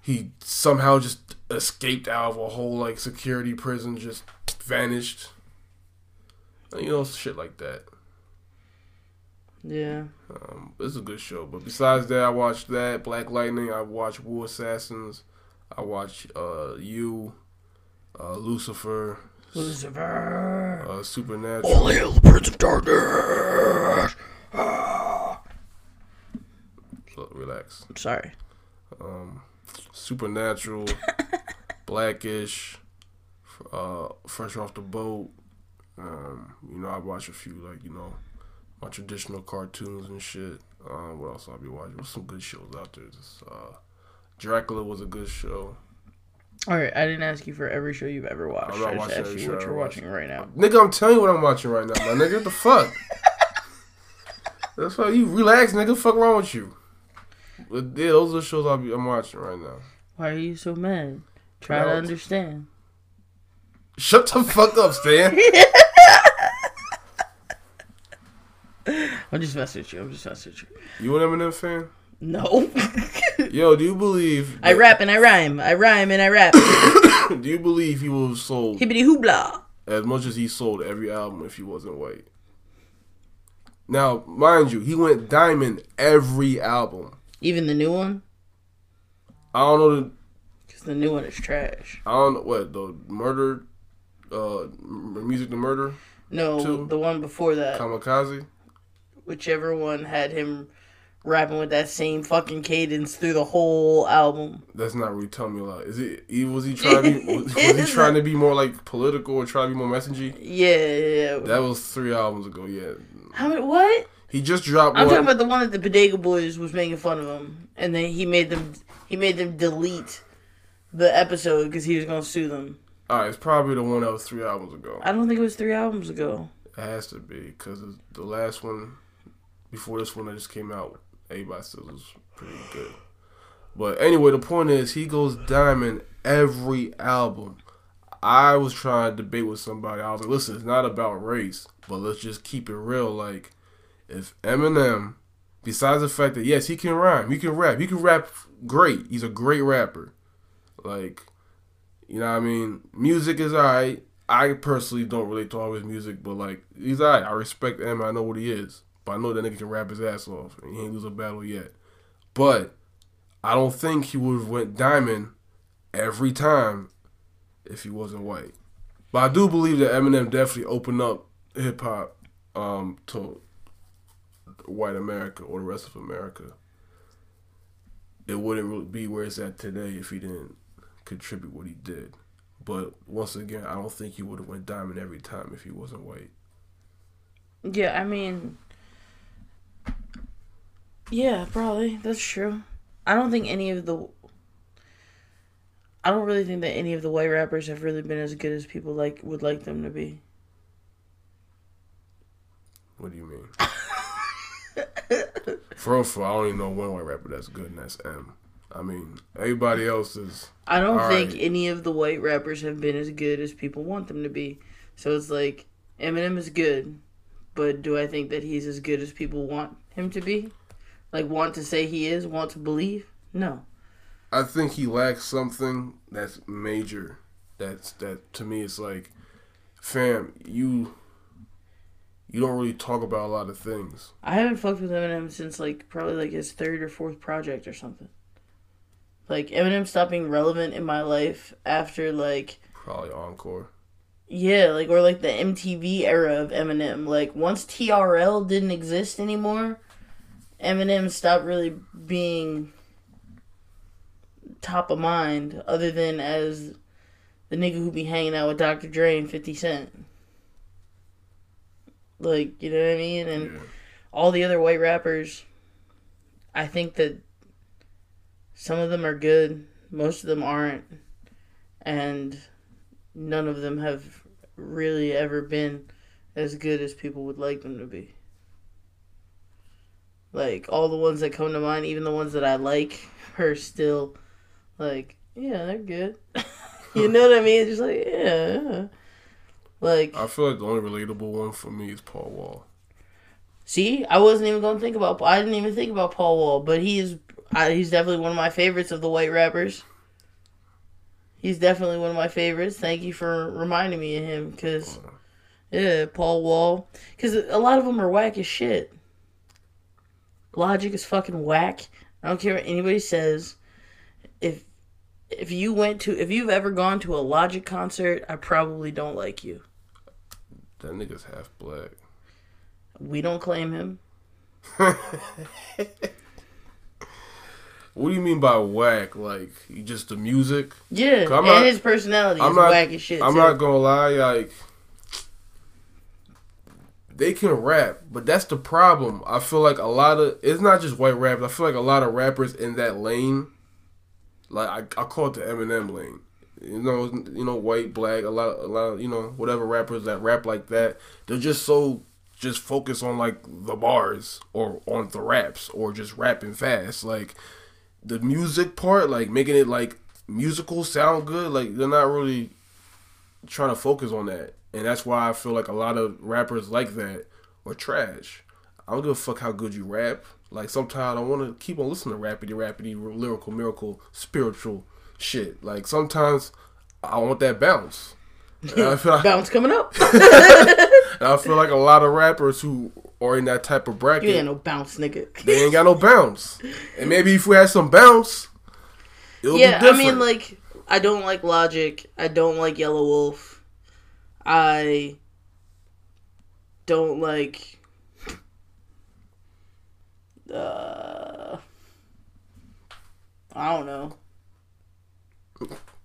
He somehow just escaped out of a whole like security prison, just vanished. You know, shit like that. Yeah. Um, it's a good show. But besides that, I watched that Black Lightning. I watched War Assassins. I watch uh, You, uh, Lucifer, Lucifer. uh, Supernatural. All hail the Prince of Darkness. Ah. So, relax. I'm sorry. Um, Supernatural, [LAUGHS] Blackish, uh, Fresh Off the Boat. Um, you know, I watch a few like you know my traditional cartoons and shit. Um, what else I'll be watching? There's some good shows out there. Just, uh, Dracula was a good show. All right, I didn't ask you for every show you've ever watched. I'm not I just watching asked you what you're watching right now. Nigga, I'm telling you what I'm watching right now, my nigga. What the fuck? [LAUGHS] That's why you relax, nigga. Fuck wrong with you? But yeah, those are the shows I'll be, I'm watching right now. Why are you so mad? Try to understand. Shut the fuck up, Stan. [LAUGHS] I'm just messing with you. I'm just messing with you. You an Eminem fan? No. [LAUGHS] [LAUGHS] Yo, do you believe? I rap and I rhyme. I rhyme and I rap. [COUGHS] [COUGHS] Do you believe he would have sold Hibbity hoobla. as much as he sold every album if he wasn't white? Now, mind you, he went diamond every album. Even the new one? I don't know the Because the new one is trash. I don't know what the murder, uh, music to murder, No, Two. the one before that. kamikaze. Whichever one had him rapping with that same fucking cadence through the whole album. That's not really telling me a lot. Is it? Was he trying to? Be, [LAUGHS] was, was he trying to be more like political or trying to be more messagey? Yeah, yeah, yeah. That was three albums ago. Yeah, How many? What? he just dropped I'm one. talking about the one that the Bodega Boys was making fun of him, and then he made them he made them delete the episode because he was gonna sue them. All right, it's probably the one that was three albums ago. I don't think it was three albums ago. It has to be because the last one, before this one that just came out, everybody says was pretty good. But anyway, the point is he goes diamond every album. I was trying to debate with somebody. I was like, listen, it's not about race, but let's just keep it real. Like, if Eminem, besides the fact that yes, he can rhyme, he can rap, he can rap great. He's a great rapper. Like, you know what I mean? Music is alright. I personally don't relate to all his music, but like he's alright. I respect him. I know what he is, but I know that nigga can rap his ass off, and he ain't lose a battle yet. But I don't think he would have went diamond every time if he wasn't white. But I do believe that Eminem definitely opened up hip hop um, to white America or the rest of America. It wouldn't really be where it's at today if he didn't contribute what he did. But once again, I don't think he would have went diamond every time if he wasn't white. Yeah, I mean, yeah, probably that's true. I don't think any of the. I don't really think that any of the white rappers have really been as good as people like would like them to be. What do you mean? for real, for real, I only know one white rapper that's good, and that's M. I mean, everybody else is. I don't think right. any of the white rappers have been as good as people want them to be. So it's like Eminem is good, but do I think that he's as good as people want him to be? Like want to say he is, want to believe? No. I think he lacks something that's major. That's that to me. It's like, fam, you. You don't really talk about a lot of things. I haven't fucked with Eminem since like probably like his third or fourth project or something. Like Eminem stopped being relevant in my life after like Probably encore. yeah, like or like the MTV era of Eminem. Like once TRL didn't exist anymore, Eminem stopped really being top of mind other than as the nigga who be hanging out with Dr. Dre and 50 Cent. Like, you know what I mean? And Yeah. all the other white rappers, I think that some of them are good, most of them aren't, and none of them have really ever been as good as people would like them to be. Like all the ones that come to mind, even the ones that I like, are still like, yeah, they're good. [LAUGHS] you know what I mean? Just like, yeah, yeah. Like, I feel like the only relatable one for me is Paul Wall. See, I wasn't even gonna think about. I didn't even think about Paul Wall, but he is. I, he's definitely one of my favorites of the white rappers. He's definitely one of my favorites. Thank you for reminding me of him, cause yeah, Paul Wall. Cause a lot of them are whack as shit. Logic is fucking whack. I don't care what anybody says. If if you went to if you've ever gone to a Logic concert, I probably don't like you. That nigga's half black. We don't claim him. [LAUGHS] What do you mean by whack? Like just the music? Yeah, and not- his personality I'm is not- whack as shit. I'm too. not gonna lie, like they can rap, but that's the problem. I feel like a lot of it's not just white rappers. I feel like a lot of rappers in that lane, like I, I call it the Eminem lane. You know, you know, white, black, a lot, a lot, of, you know, whatever rappers that rap like that. They're just so just focus on like the bars or on the raps or just rapping fast. Like the music part, like making it like musical sound good. Like they're not really trying to focus on that, and that's why I feel like a lot of rappers like that are trash. I don't give a fuck how good you rap. Like sometimes I want to keep on listening to rapidy, rapidy, lyrical, miracle, spiritual shit. Like sometimes I want that bounce. I feel [LAUGHS] like, Bounce coming up. [LAUGHS] and I feel like a lot of rappers who are in that type of bracket, You ain't no bounce, nigga. they ain't got no bounce. And maybe if we had some bounce, yeah, be I mean, like, I don't like Logic. I don't like Yelawolf. I don't like. Uh, I don't know.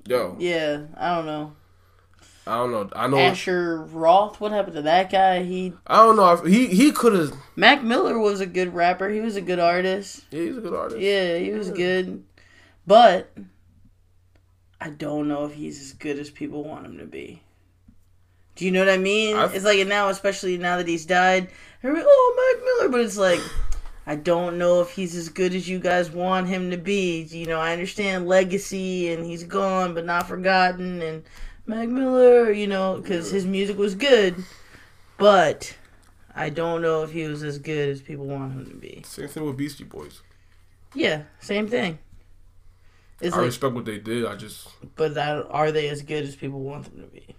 yo, Yeah, I don't know. I don't know. I know. Asher Roth. What happened to that guy? He I don't know. If he he could have. Mac Miller was a good rapper. He was a good artist. Yeah, he's a good artist. Yeah, he was good. But I don't know if he's as good as people want him to be. Do you know what I mean? I've- it's like now, especially now that he's died, oh, Mac Miller. But it's like, I don't know if he's as good as you guys want him to be. You know, I understand legacy and he's gone but not forgotten. And Mac Miller, you know, because his music was good. But I don't know if he was as good as people want him to be. Same thing with Beastie Boys. Yeah, same thing. It's I like, respect what they did. I just but that, are they as good as people want them to be?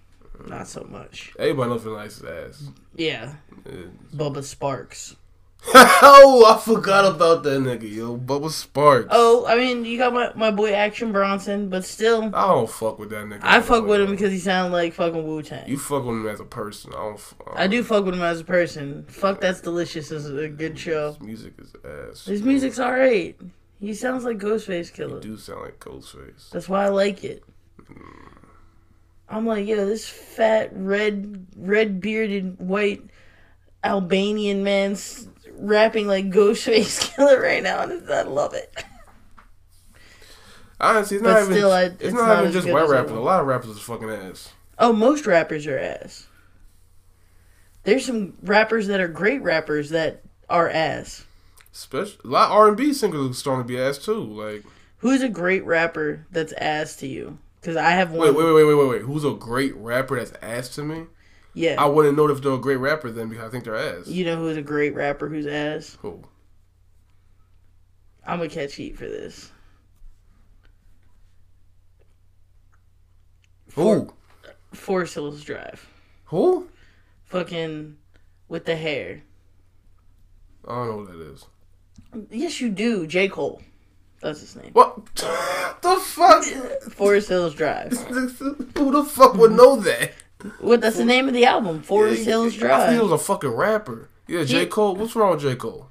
Not so much. everybody knows feel nice ass. Yeah, Yeah. Bubba Sparxxx. [LAUGHS] oh, I forgot about that nigga, yo. Bubba Sparxxx. Oh, I mean, you got my, my boy Action Bronson, but still, I don't fuck with that nigga. I fuck with yo. him because he sounded like fucking Wu Tang. you fuck with him as a person. I don't. f- I do fuck with him as a person. Fuck That's Delicious is a good show. His music is ass. His music's alright. He sounds like Ghostface He Killer. do sound like Ghostface. That's why I like it. Mm. I'm like, yo, this fat, red, red bearded, white Albanian man's rapping like Ghostface [LAUGHS] Killer right now, and I love it. [LAUGHS] Honestly, it's But not even. still, I- it's, it's not, not even just white rappers. A lot of rappers is fucking ass. Oh, most rappers are ass. There's some rappers that are great rappers that are ass. Especially a lot of R and B singers are starting to be ass too. Like, Who's a great rapper that's ass to you? Because I have one. wait, wait, wait, wait, wait, wait. Who's a great rapper that's ass to me? Yeah. I wouldn't know if they're a great rapper then because I think they're ass. you know who's a great rapper who's ass? Who? I'm gonna catch heat for this. Who? Forest Hills Drive. Who? Fucking with the hair. I don't know what that is. Yes, you do. J. Cole. That's his name. What [LAUGHS] the fuck? Forest Hills Drive. [LAUGHS] Who the fuck would know mhm. that? What? That's the name of the album. Forest Hills I think he was a fucking rapper. Yeah, J. He- Cole. What's wrong with J. Cole?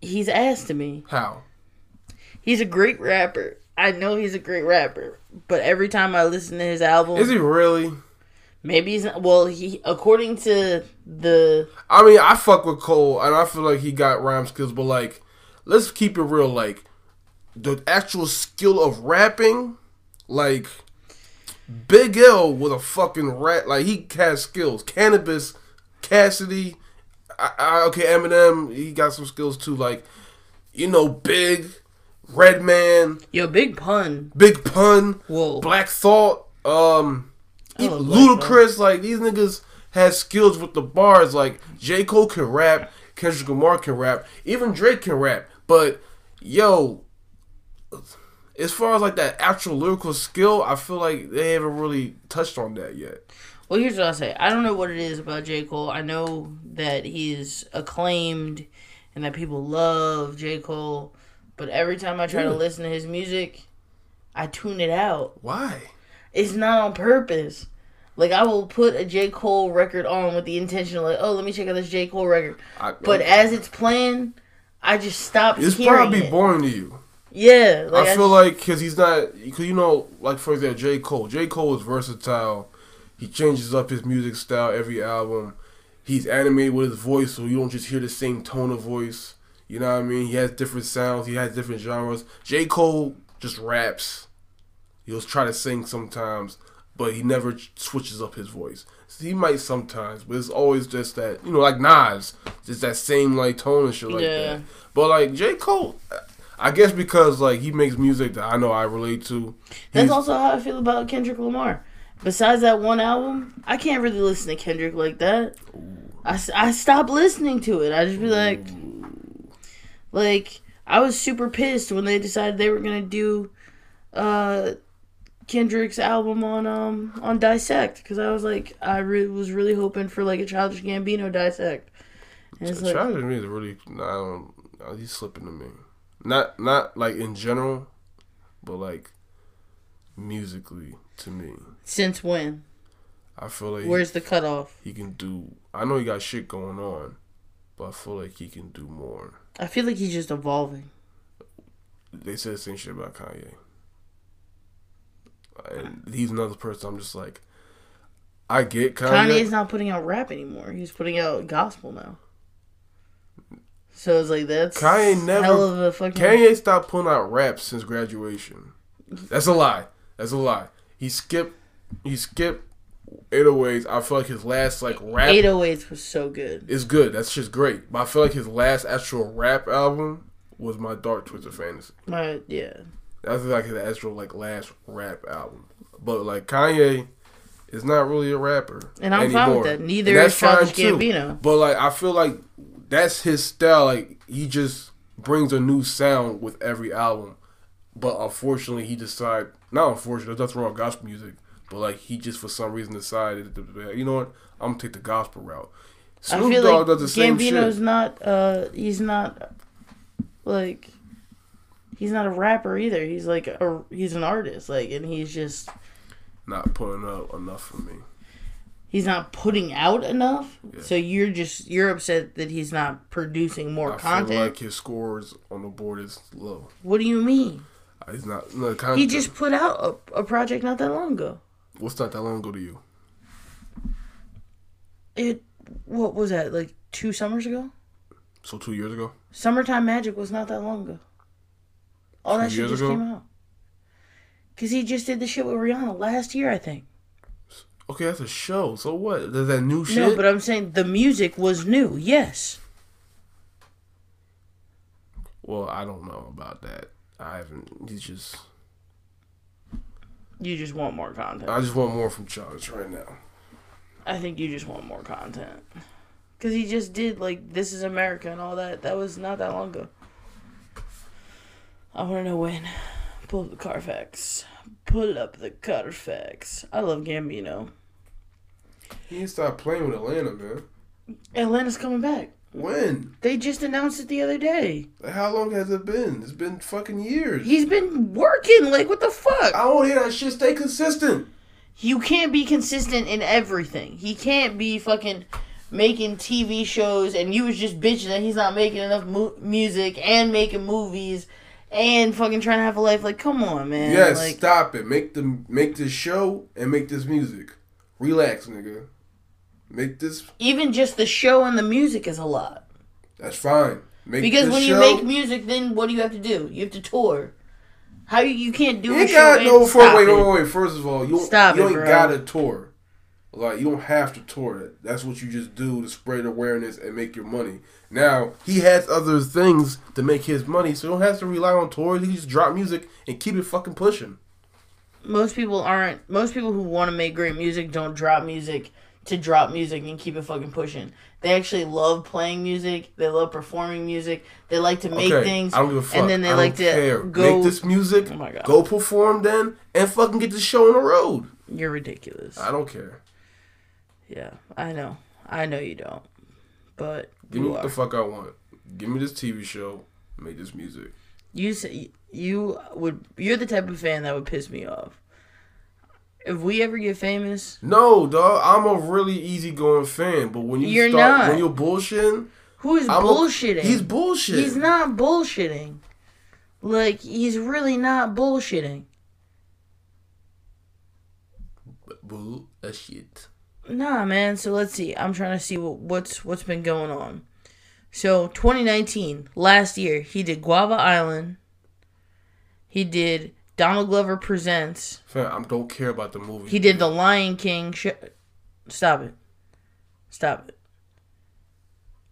He's ass to me. How? He's a great rapper. I know he's a great rapper, but every time I listen to his album, Is he really? maybe he's not, well. He according to the I mean, I fuck with Cole, and I feel like he got rhyme skills, but like, let's keep it real. Like, the actual skill of rapping, like, Big L with a fucking rap, like he has skills. Canibus, Cassidy, I, I, okay, Eminem, he got some skills too. Like, you know, Big, Redman, yo big pun. Big Pun, Whoa, Black Thought, um, I love Black Ludacris. Like these niggas has skills with the bars. Like J Cole can rap, Kendrick Lamar can rap, even Drake can rap. But yo, as far as like that actual lyrical skill, I feel like they haven't really touched on that yet. Well, here's what I'll say. I don't know what it is about J. Cole. I know that he's acclaimed and that people love J. Cole, but every time I try to listen to his music, I tune it out. Why? It's not on purpose. Like I will put a J. Cole record on with the intention of like, oh, let me check out this J. Cole record. I, But as it's playing, I just stop it's probably it. boring to you. Yeah, like I feel just- like because he's not, because you know, like for example, J Cole. J Cole is versatile. He changes up his music style every album. He's animated with his voice, so you don't just hear the same tone of voice. You know what I mean? He has different sounds. He has different genres. J Cole just raps. He'll try to sing sometimes, but he never switches up his voice. He might sometimes, but it's always just that you know, like Nas, just that same like tone and shit like Yeah. that. But like J Cole, I guess because like he makes music that I know I relate to. That's He's- also how I feel about Kendrick Lamar. Besides that one album, I can't really listen to Kendrick like that. I, I stopped listening to it. I just be like, like I was super pissed when they decided they were gonna do uh, Kendrick's album on um on Dissect because I was like I re- was really hoping for like a Childish Gambino Dissect. And it's like, Travis me is really. I don't. He's slipping to me. Not not like in general, but like musically to me. since when? I feel like Where's the cutoff? he can do. I know he got shit going on, but I feel like he can do more. I feel like he's just evolving. They said the same shit about Kanye, and he's another person. I'm just like, I get Kanye. Kanye's not putting out rap anymore. He's putting out gospel now. So it's like that's Kanye never- hell of a fucking. Kanye stopped pulling out raps since graduation. That's a lie. That's a lie. He skipped. He skipped 808s. I feel like his last like rap 808s was so good. It's good. That's just great. But I feel like his last actual rap album was my Dark Twisted Fantasy. My yeah. That's like his actual like last rap album. But like Kanye is not really a rapper. And I'm fine with that. And Neither that's is Childish too. Gambino. But like I feel like that's his style. Like he just brings a new sound with every album. But unfortunately, he decided. Not unfortunately, there's nothing wrong with gospel music. But like he just for some reason decided, you know what? I'm gonna take the gospel route. I Snoop feel Dogg like does the same Gambino's shit. not uh he's not like he's not a rapper either. He's like a he's an artist like and he's just Not putting up enough for me. He's not putting out enough. Yeah. So you're just you're upset that he's not producing more I content. feel like his scores on the board is low. what do you mean? Uh, he's not. No, content, He just put out a, a project not that long ago. What's not that long ago to you? It what was that like two summers ago? So two years ago. Summertime Magic was not that long ago. All Two that shit just ago? came out. Cause he just did the shit with Rihanna last year, I think. Okay, that's a show. So what? There's that new shit. No, but I'm saying the music was new. Yes. well, I don't know about that. I haven't. He's just. You just want more content. I just want more from Charles right now. I think you just want more content. Cause he just did like This Is America and all that. That was not that long ago. I want to know when. Pull up the Carfax. Pull up the Carfax. I love Gambino. He to stop playing with Atlanta, man. Atlanta's coming back. When? They just announced it the other day. How long has it been? It's been fucking years. He's been working. Like, what the fuck? I don't hear that shit. Stay consistent. You can't be consistent in everything. He can't be fucking making TV shows and you was just bitching that he's not making enough mu- music and making movies and fucking trying to have a life. Like, come on, man. yes, Like, stop it. Make the make this show and make this music. Relax, nigga. Make this. even just the show and the music is a lot. That's fine. Make Because when you make music, then what do you have to do? You have to tour. How you, you can't do You ain't show got no. For, wait, it. wait, wait, wait. First of all, you don't, Stop you it, ain't bro. got to tour. Like you don't have to tour it. That's what you just do to spread awareness and make your money. Now he has other things to make his money, so he don't have to rely on tours. He just drop music and keep it fucking pushing. Most people aren't most people who want to make great music don't drop music to drop music and keep it fucking pushing they actually love playing music they love performing music they like to make okay, things I don't give a fuck. and then they I like care. to go make this music. Oh my God. Go perform then and fucking get the show on the road. you're ridiculous I don't care. yeah i know i know you don't but Give me you what are the fuck I want. Give me this TV show. Make this music. You say you would you're the type of fan that would piss me off if we ever get famous No, dog. I'm a really easygoing fan, but when you You're start not. when you're bullshitting, who is I'm a- bullshitting he's bullshitting. He's not bullshitting. Like he's really not bullshitting. bullshit. Nah, man. So let's see. I'm trying to see what, what's what's been going on. So 2019, last year, he did Guava Island. He did Donald Glover presents. Fam, I don't care about the movie. He did The Lion King. Sh- Stop it. Stop it.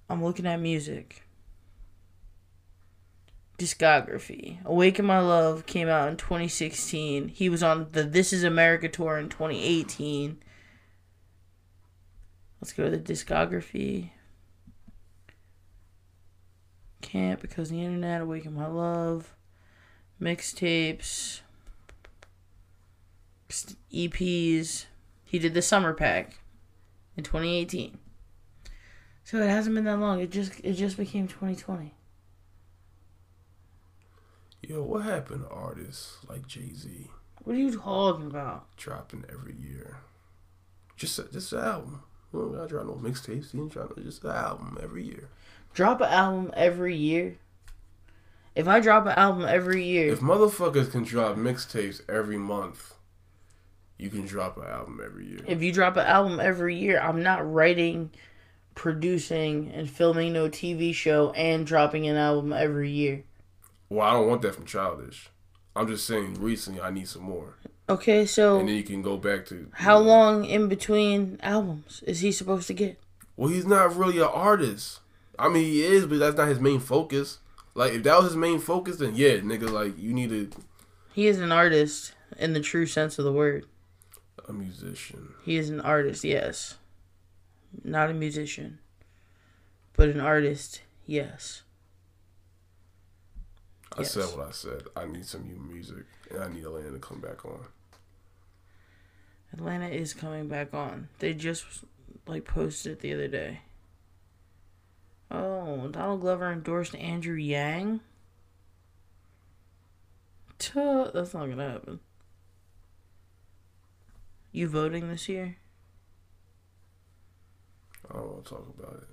I'm looking at music. discography. Awaken My Love came out in 2016. He was on the This Is America tour in 2018. Let's go to the discography. Can't because the internet. Awaken My Love. Mixtapes. EPs. He did the summer pack in 2018. So it hasn't been that long. It just it just became 2020. Yo, what happened to artists like Jay Z What are you talking about? dropping every year? Just just an album. We don't gotta drop no mixtapes. He ain't trying to just an album every year. Drop an album every year. If I drop an album every year, If motherfuckers can drop mixtapes every month, you can drop an album every year. if you drop an album every year, I'm not writing, producing, and filming no TV show and dropping an album every year. Well, I don't want that from Childish. I'm just saying recently I need some more. Okay, so And then you can go back to how long in between albums is he supposed to get? Well, he's not really an artist. I mean, he is, but that's not his main focus. Like, if that was his main focus, then yeah, nigga, like you need to. He is an artist in the true sense of the word. a musician. He is an artist, yes. Not a musician, but an artist, yes. I Yes. said what I said. I need some new music, and I need Atlanta to come back on. Atlanta is coming back on. They just like posted it the other day. Oh, Donald Glover endorsed Andrew Yang. Tuh, That's not gonna happen. You voting this year? I don't want to talk about it.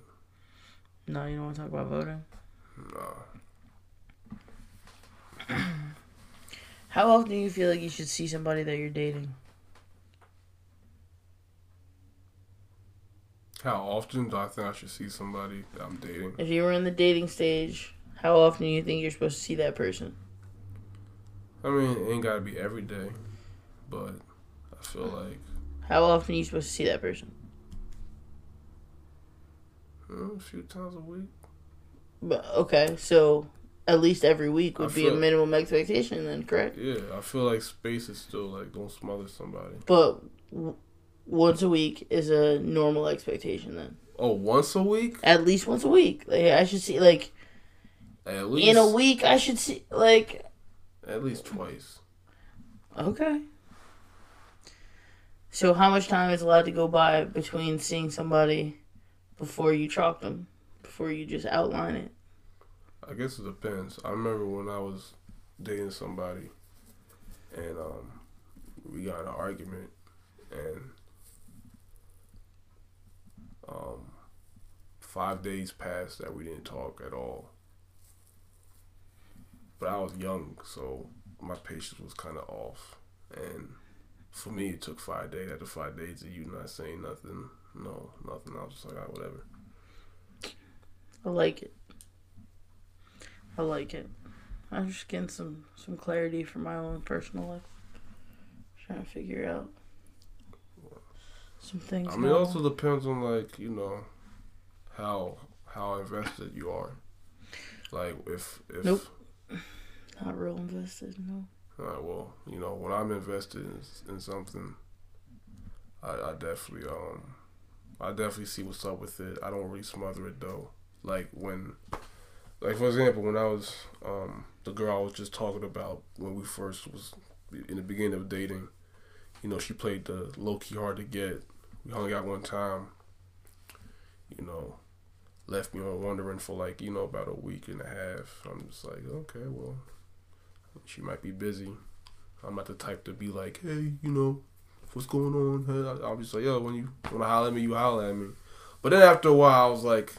No, you don't want to talk about voting. Nah. [CLEARS THROAT] How often do you feel like you should see somebody that you're dating? How often do I think I should see somebody that I'm dating? If you were in the dating stage, how often do you think you're supposed to see that person? I mean, it ain't gotta be every day, but I feel like How often are you supposed to see that person? hmm, a few times a week. But okay, so at least every week would I be a minimum expectation, then correct? Yeah, I feel like space is still like don't smother somebody. But once a week is a normal expectation. Then Oh, once a week? at least once a week, like I should see like At least in a week. I should see like At least twice. okay. So how much time is allowed to go by between seeing somebody before you chalk them, before you just outline it? I guess it depends. I remember when I was dating somebody, and um, we got in an argument, and um, five days passed that we didn't talk at all. But I was young, so my patience was kind of off, and for me, it took five days. After five days of you not saying nothing, no, nothing, I was just like, ah, whatever. I like it. I like it. I'm just getting some some clarity for my own personal life. Trying to figure out some things. I mean, it also depends on like you know how how invested you are. Like if if Nope. not real invested. No. Alright, well, you know, when I'm invested in, in something, I, I definitely um I definitely see what's up with it. I don't really smother it though. Like when, like for example, when I was um the girl I was just talking about when we first was in the beginning of dating, you know, she played the low key hard to get. We hung out one time. You know, left me on wondering for like you know about a week and a half. I'm just like, okay, well, she might be busy. I'm not the type to be like, hey, you know, what's going on? Hey, I'll just like, yo, when you want to holler at me, you holler at me. But then after a while, I was like,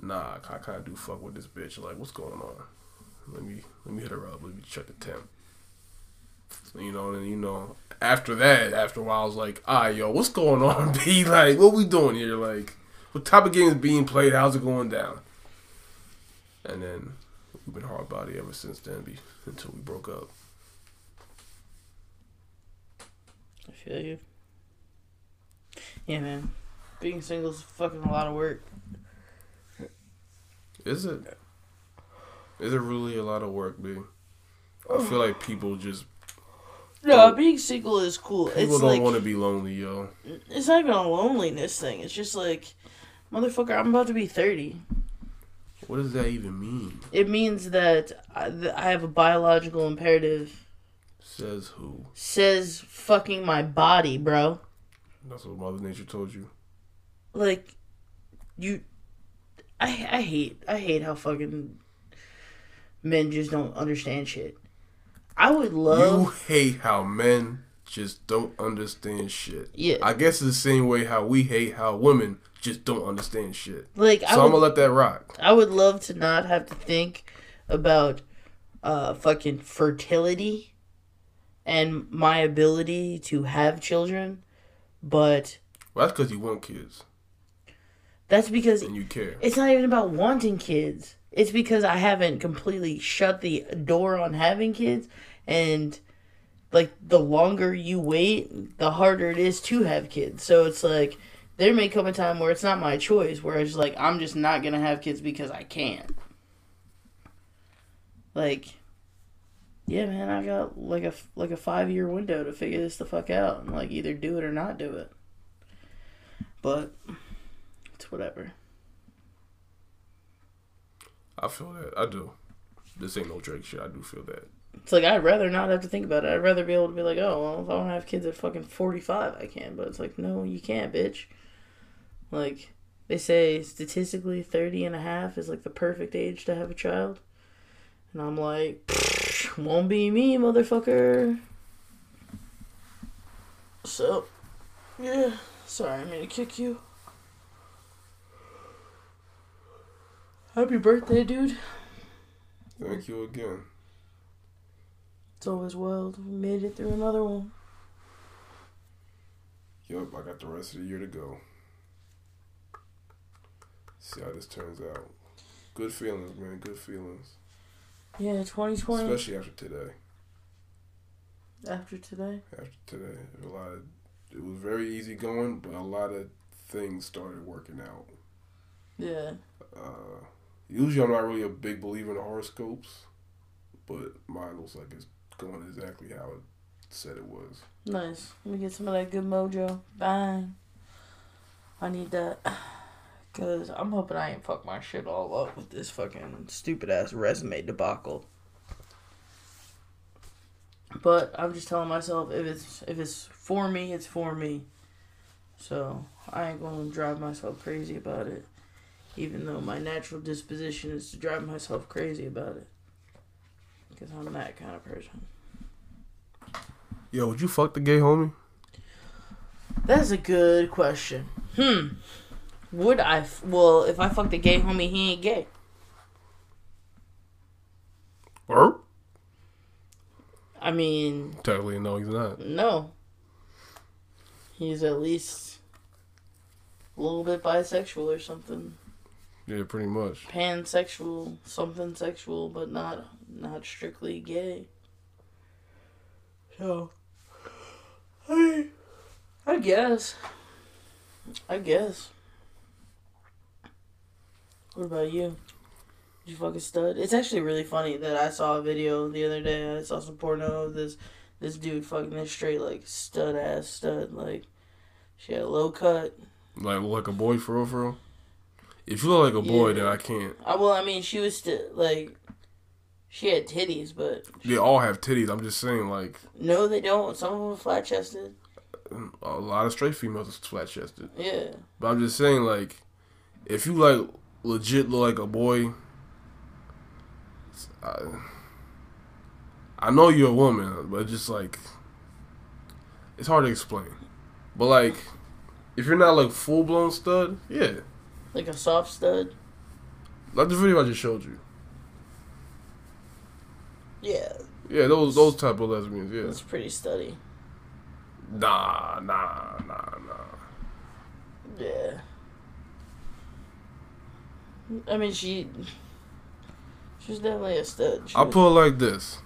nah, I kind of do fuck with this bitch. Like, what's going on? Let me let me hit her up. Let me check the temp. You know, and then, you know, after that, after a while, I was like, ah, yo, what's going on, [LAUGHS] B? Like, what we doing here? Like, what type of game is being played? How's it going down? And then we've been hard body ever since then, be, until we broke up. I feel you. Yeah, man. Being single is fucking a lot of work. Is it? Is it really a lot of work, B? I feel like people just No, um, being single is cool. people it's don't like want to be lonely, yo. it's not even a loneliness thing. It's just like, motherfucker, I'm about to be thirty. What does that even mean? It means that I, that I have a biological imperative. Says who? Says fucking my body, bro. That's what Mother Nature told you. Like, you, I I hate I hate how fucking men just don't understand shit. I would love. You hate how men just don't understand shit. Yeah. I guess it's the same way how we hate how women just don't understand shit. Like So I I'm gonna let that rock. I would love to not have to think about uh fucking fertility and my ability to have children, but Well, that's because you want kids that's because and you care. it's not even about wanting kids. It's because I haven't completely shut the door on having kids and like the longer you wait, the harder it is to have kids. So it's like there may come a time where it's not my choice, where it's like I'm just not gonna have kids because I can't. Like, yeah, man, I got like a like a five year window to figure this the fuck out and like either do it or not do it. But it's whatever. I feel that. I do. This ain't no Drake shit. I do feel that. It's like I'd rather not have to think about it. I'd rather be able to be like, oh, well, if I to have kids at fucking forty five, I can. But it's like, no, you can't, bitch. Like they say, statistically, 30 and a half is like the perfect age to have a child, and I'm like, won't be me, motherfucker. So, yeah. Sorry, I mean to kick you. Happy birthday, dude. Thank you again. It's always wild. We made it through another one. Yup, I got the rest of the year to go. See how this turns out. Good feelings, man. Good feelings. Yeah, 2020. Especially after today. After today. After today, a lot of it was very easy going, but a lot of things started working out. Yeah. Uh, usually, I'm not really a big believer in horoscopes, but mine looks like it's going exactly how it said it was. Nice. Let me get some of that good mojo. Bang. I need that. [SIGHS] Because I'm hoping I ain't fuck my shit all up with this fucking stupid ass resume debacle. But I'm just telling myself if it's if it's for me, it's for me. So I ain't gonna drive myself crazy about it. Even though my natural disposition is to drive myself crazy about it. Because I'm that kind of person. Yo, would you fuck the gay homie? That's a good question. Hmm. Would I? F- well, if I fuck the gay homie, he ain't gay. Or I mean, technically, no, he's not. no. He's at least a little bit bisexual or something. Yeah, pretty much. Pansexual, something sexual, but not not strictly gay. So, I I guess. I guess. What about you? Did you fucking stud? It's actually really funny that I saw a video the other day. I saw some porno of this this dude fucking this straight like stud ass stud like she had a low cut. Like like a boy for real, for real. If you look like a boy, Yeah. then I can't. I, well, I mean, she was still like she had titties, but They all have titties. I'm just saying, like no, they don't. Some of them are flat chested. a lot of straight females are flat chested. Yeah, But I'm just saying, like, if you like legit look like a boy, I, I know you're a woman, but just like it's hard to explain. But like, if you're not like full blown stud, yeah, like a soft stud. like the video I just showed you. Yeah, Yeah, those those type of lesbians. Yeah, It's pretty studdy. nah, nah, nah, nah. Yeah. I mean, she. She's definitely a stud. She I'll was- put it like this.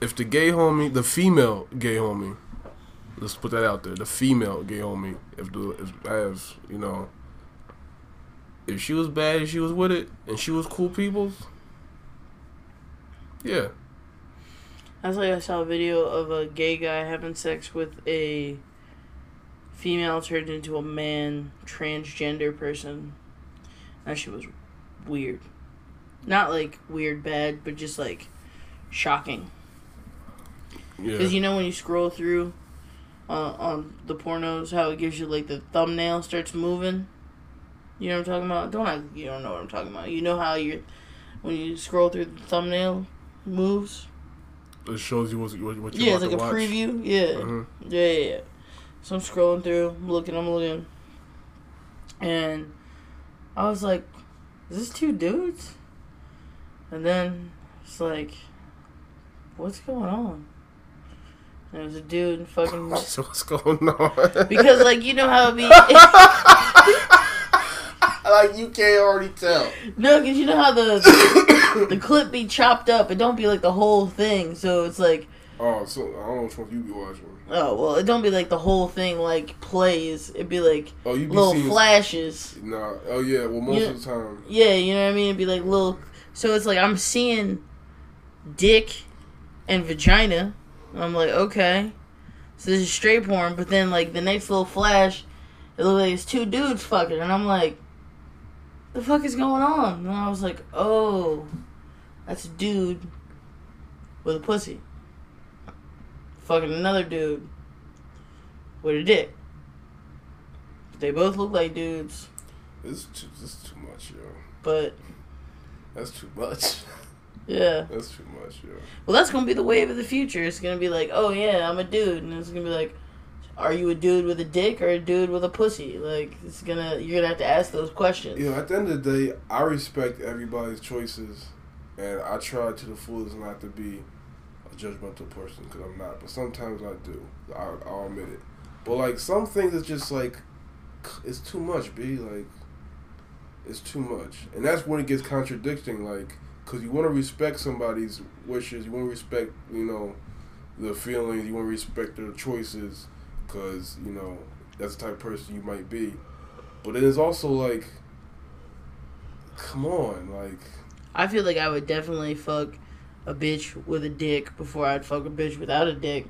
If the gay homie, the female gay homie, let's put that out there, the female gay homie, if the if has, you know, if she was bad and she was with it and she was cool people, yeah. That's like I saw a video of a gay guy having sex with a female turned into a man transgender person. That shit was weird. Not like weird bad, but just like shocking. Yeah. Because you know when you scroll through uh, on the pornos, how it gives you like the thumbnail starts moving. You know what I'm talking about? Don't I? You don't know what I'm talking about. You know how you when you scroll through the thumbnail moves. it shows you what, what, what you're Yeah, it's like a watch. preview. Yeah. Uh-huh. yeah, yeah, yeah. So I'm scrolling through, I'm looking, I'm looking, and I was like, "Is this two dudes?" And then it's like, "What's going on?" It was a dude fucking [LAUGHS] So what's going on? because like you know how it be [LAUGHS] like you can't already tell. no because you know how the [COUGHS] the clip be chopped up it don't be like the whole thing so it's like Oh, so I don't know which one you be watching. oh well it don't be like the whole thing like plays it'd be like Oh, you little flashes Nah. Oh yeah. Well, most Yeah. of the time. yeah you know what I mean it'd be like little so it's like I'm seeing dick and vagina I'm like okay. So this is straight porn but then like the next little flash it looks like it's two dudes fucking and I'm like the fuck is going on? And I was like oh that's a dude with a pussy. Fucking another dude with a dick. They both look like dudes. This is too, this is too much, yo. but That's too much. [LAUGHS] yeah That's too much, yo. Well, that's gonna be the wave of the future. It's gonna be like, oh yeah, I'm a dude, and it's gonna be like, are you a dude with a dick or a dude with a pussy? Like, it's gonna you're gonna have to ask those questions. You know, at the end of the day, I respect everybody's choices, and I try to the fullest not to be a judgmental person because I'm not. But sometimes I do. I, I'll admit it. But like some things, it's just like it's too much. B like it's too much, and that's when it gets contradicting. Like because you want to respect somebody's wishes, you want to respect you know the feelings, you want to respect their choices because you know that's the type of person you might be. But it's also like, come on, like I feel like I would definitely fuck a bitch with a dick before I'd fuck a bitch without a dick.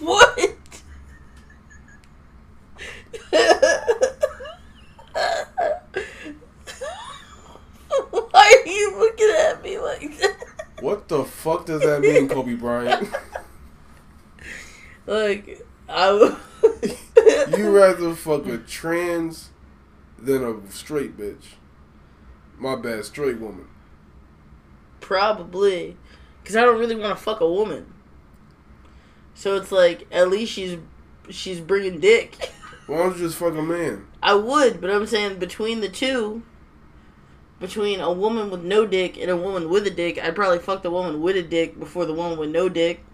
what? Why are you looking at me like that? what the fuck does that mean, Kobe Bryant? [LAUGHS] Like, I would. [LAUGHS] you rather fuck a trans than a straight bitch. My bad, straight woman. Probably. Because I don't really want to fuck a woman. So it's like, at least she's she's bringing dick. Why don't you just fuck a man? I would, but I'm saying between the two, between a woman with no dick and a woman with a dick, I'd probably fuck the woman with a dick before the woman with no dick.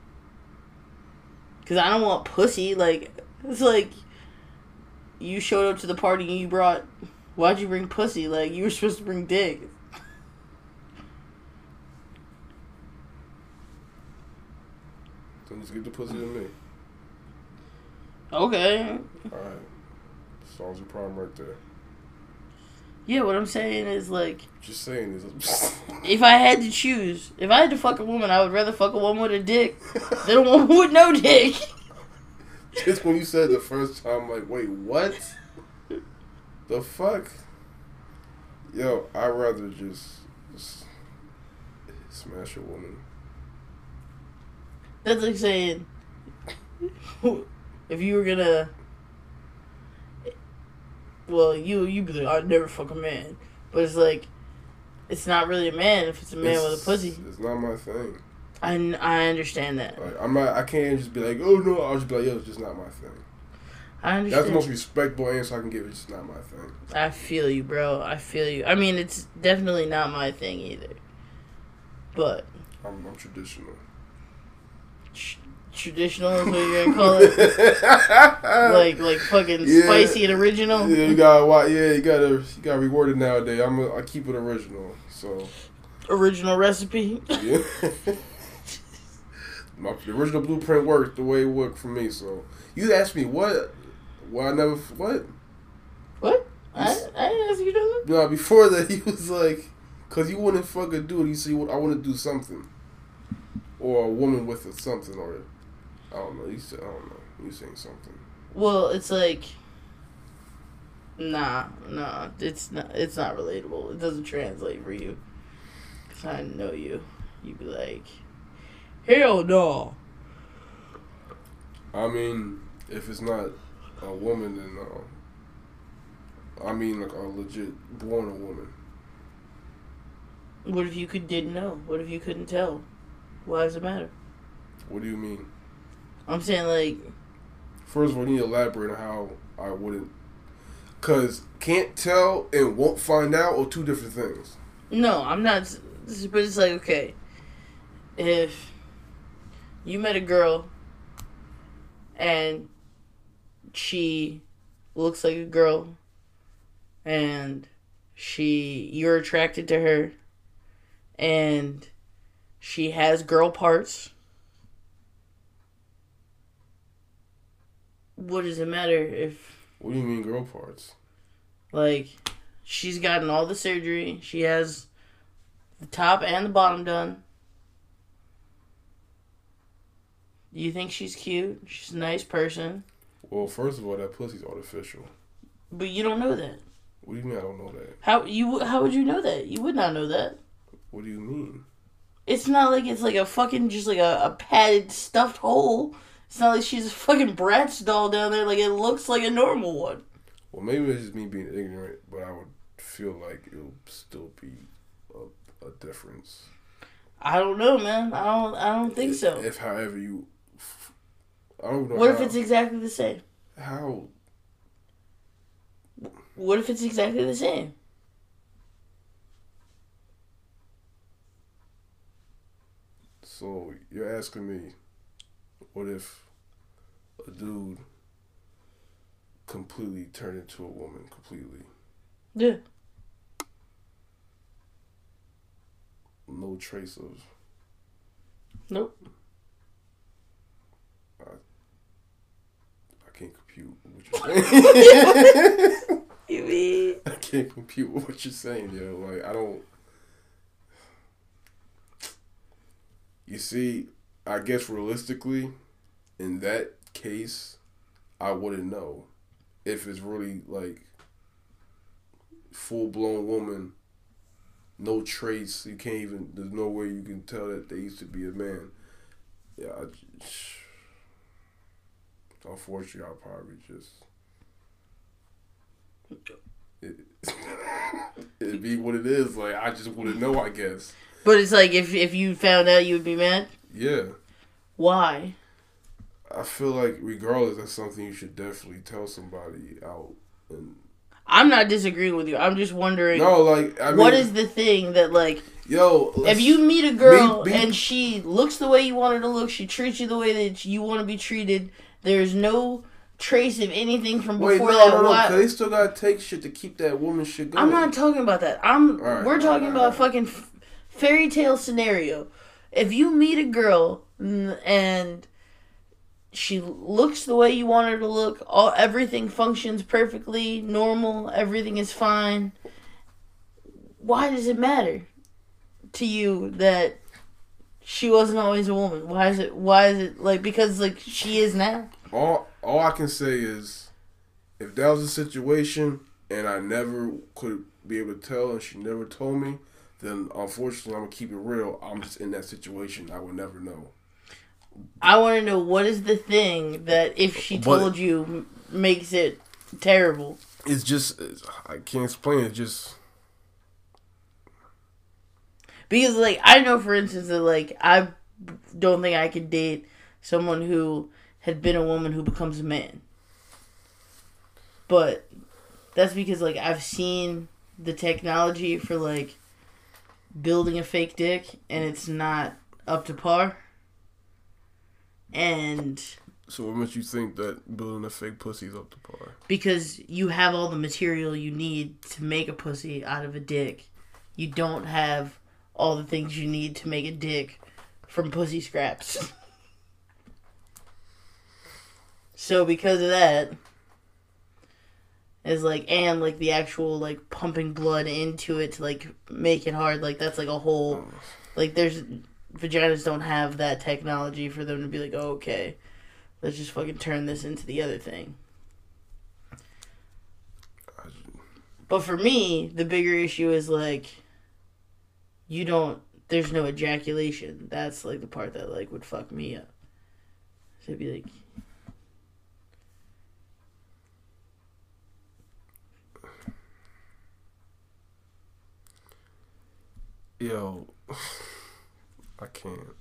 Because I don't want pussy. Like, it's like you showed up to the party and you brought. Why'd you bring pussy? Like, you were supposed to bring dick. Then just get the pussy to me. Okay. Alright. Solves your problem right there. Yeah, what I'm saying is, like, Just saying is. [LAUGHS] if I had to choose, if I had to fuck a woman, I would rather fuck a woman with a dick than a woman with no dick. [LAUGHS] just when you said the first time, like, wait, what? The fuck? Yo, I'd rather just, just smash a woman. That's like saying, [LAUGHS] if you were gonna, well, you you be like, I'd never fuck a man, but it's like, it's not really a man if it's a man with a pussy. It's not my thing. I, I understand that. Like I'm not. I can't just be like, oh no. I'll just be like, yo, it's just not my thing. I understand. That's the most respectable answer I can give. It's just not my thing. I feel you, bro. I feel you. I mean, it's definitely not my thing either. But I'm, I'm traditional. Tr- traditional is what you're gonna call it. [LAUGHS] like like fucking Yeah. spicy and original. yeah, you gotta. Yeah, you gotta. You gotta reward it nowadays. I'm. A, I keep it original. So Original recipe. yeah. [LAUGHS] My the original blueprint worked the way it worked for me. So you asked me what Well, I never. What? What? I, I didn't ask you to. No, before that, [LAUGHS] he was like, "Cause you wouldn't fucking do it. You see, I want to do something, or a woman with a something, or I don't know. You said I don't know. You saying something? Well, it's like. Nah, nah. It's not. It's not relatable. It doesn't translate for you. Cause I know you. You'd be like, hell no. I mean, if it's not a woman, then uh, I mean, like a legit born a woman. What if you could didn't know? What if you couldn't tell? Why does it matter? What do you mean? I'm saying like First of all, you need to elaborate on how I wouldn't. Cause can't tell and won't find out are two different things. no, I'm not. But it's like okay, if you met a girl and she looks like a girl and she you're attracted to her and she has girl parts what does it matter if What do you mean, girl parts? like she's gotten all the surgery she has the top and the bottom done do you think she's cute she's a nice person Well, first of all, that pussy's artificial. but you don't know that What do you mean? I don't know that. how you how would you know that you would not know that What do you mean? It's not like it's like a fucking just like a, a padded stuffed hole. It's not like she's a fucking Bratz doll down there. Like it looks like a normal one. Well, maybe it's just me being ignorant, but I would feel like it'll still be a, a difference. I don't know, man. I don't. I don't think so. If, however, you. I don't know. What if it's exactly the same? how? What if it's exactly the same? So you're asking me, what if a dude completely turned into a woman completely? Yeah. No trace of. Nope. I I can't compute what you're saying. [LAUGHS] [LAUGHS] You mean? I can't compute what you're saying, yo. Like I don't. You see, I guess realistically, in that case, I wouldn't know if it's really like full blown woman, no trace. You can't even. There's no way you can tell that they used to be a man. Yeah, I, unfortunately, I'll probably just. It, [LAUGHS] it'd be what it is. Like I just wouldn't know. I guess. But it's like if if you found out, you would be mad. Yeah. Why? I feel like regardless, that's something you should definitely tell somebody out. And I'm not disagreeing with you. I'm just wondering. no, like I mean, what is the thing that like yo? if you meet a girl Me- me- and she looks the way you want her to look, she treats you the way that you want to be treated. There's no trace of anything from wait, before no, that. no, no, why- they still gotta take shit to keep that woman shit going. I'm not talking about that. I'm. Alright, we're talking alright, about a fucking fairy tale scenario. If you meet a girl Mm, and she looks the way you want her to look, all everything functions perfectly normal, everything is fine. Why does it matter to you that she wasn't always a woman? Why is it? Why is it like because like she is now? all all I can say is, if that was a situation and I never could be able to tell, and she never told me, then unfortunately I'm gonna keep it real. I'm just in that situation. I will never know. I want to know what is the thing that if she But- told you makes it terrible. It's just it's, I can't explain it. Just Because like I know for instance that like I don't think I could date someone who had been a woman who becomes a man. But that's because like I've seen the technology for like building a fake dick and it's not up to par. And so what makes you think that building a fake pussy is up to par? because you have all the material you need to make a pussy out of a dick. You don't have all the things you need to make a dick from pussy scraps. [LAUGHS] so because of that, is like and like the actual like pumping blood into it to like make it hard. Like that's like a whole oh. like there's vaginas don't have that technology for them to be like, oh, okay, let's just fucking turn this into the other thing. But for me, the bigger issue is like you don't there's no ejaculation. That's like the part that like would fuck me up. So it'd be like Yo, I can't.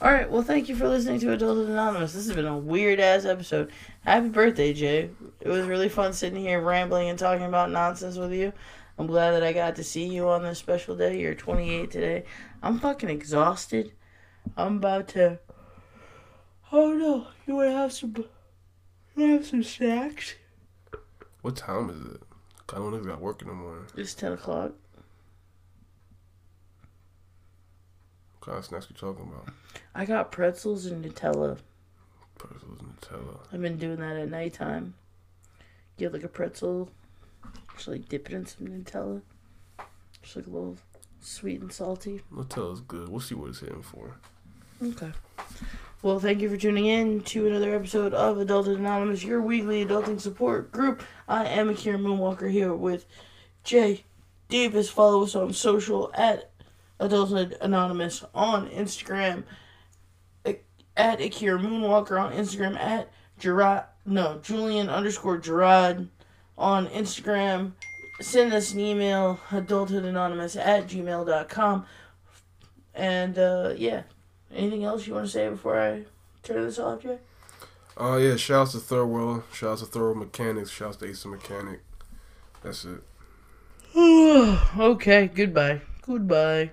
All right, well, thank you for listening to Adulthood Anonymous. This has been a weird ass episode. Happy birthday, Jay. It was really fun sitting here rambling and talking about nonsense with you. I'm glad that I got to see you on this special day. You're 28 today. I'm fucking exhausted. I'm about to. Oh no, you wanna have some. You wanna have some snacks? What time is it? I don't think got work in the morning. It's 10 o'clock. What kind of snacks you talking about? I got pretzels and Nutella. Pretzels and Nutella. I've been doing that at nighttime. Get like a pretzel, just like dip it in some Nutella. Just like a little sweet and salty. Nutella's good. We'll see what it's hitting for. Okay. Well, thank you for tuning in to another episode of Adulthood Anonymous, your weekly adulting support group. I am Akira Moonwalker here with Jay Davis. Follow us on social at Adulthood Anonymous on Instagram, at Akira Moonwalker on Instagram, at Gerard, no, Julian underscore Gerard on Instagram. Send us an email, adulthoodanonymous at gmail.com. And, uh, yeah. Anything else you want to say before I turn this off, Jay? Oh, uh, yeah. Shouts to Third World. Shouts to Thorough Mechanics. Shouts to Ace Mechanic. That's it. [SIGHS] okay, goodbye. Goodbye.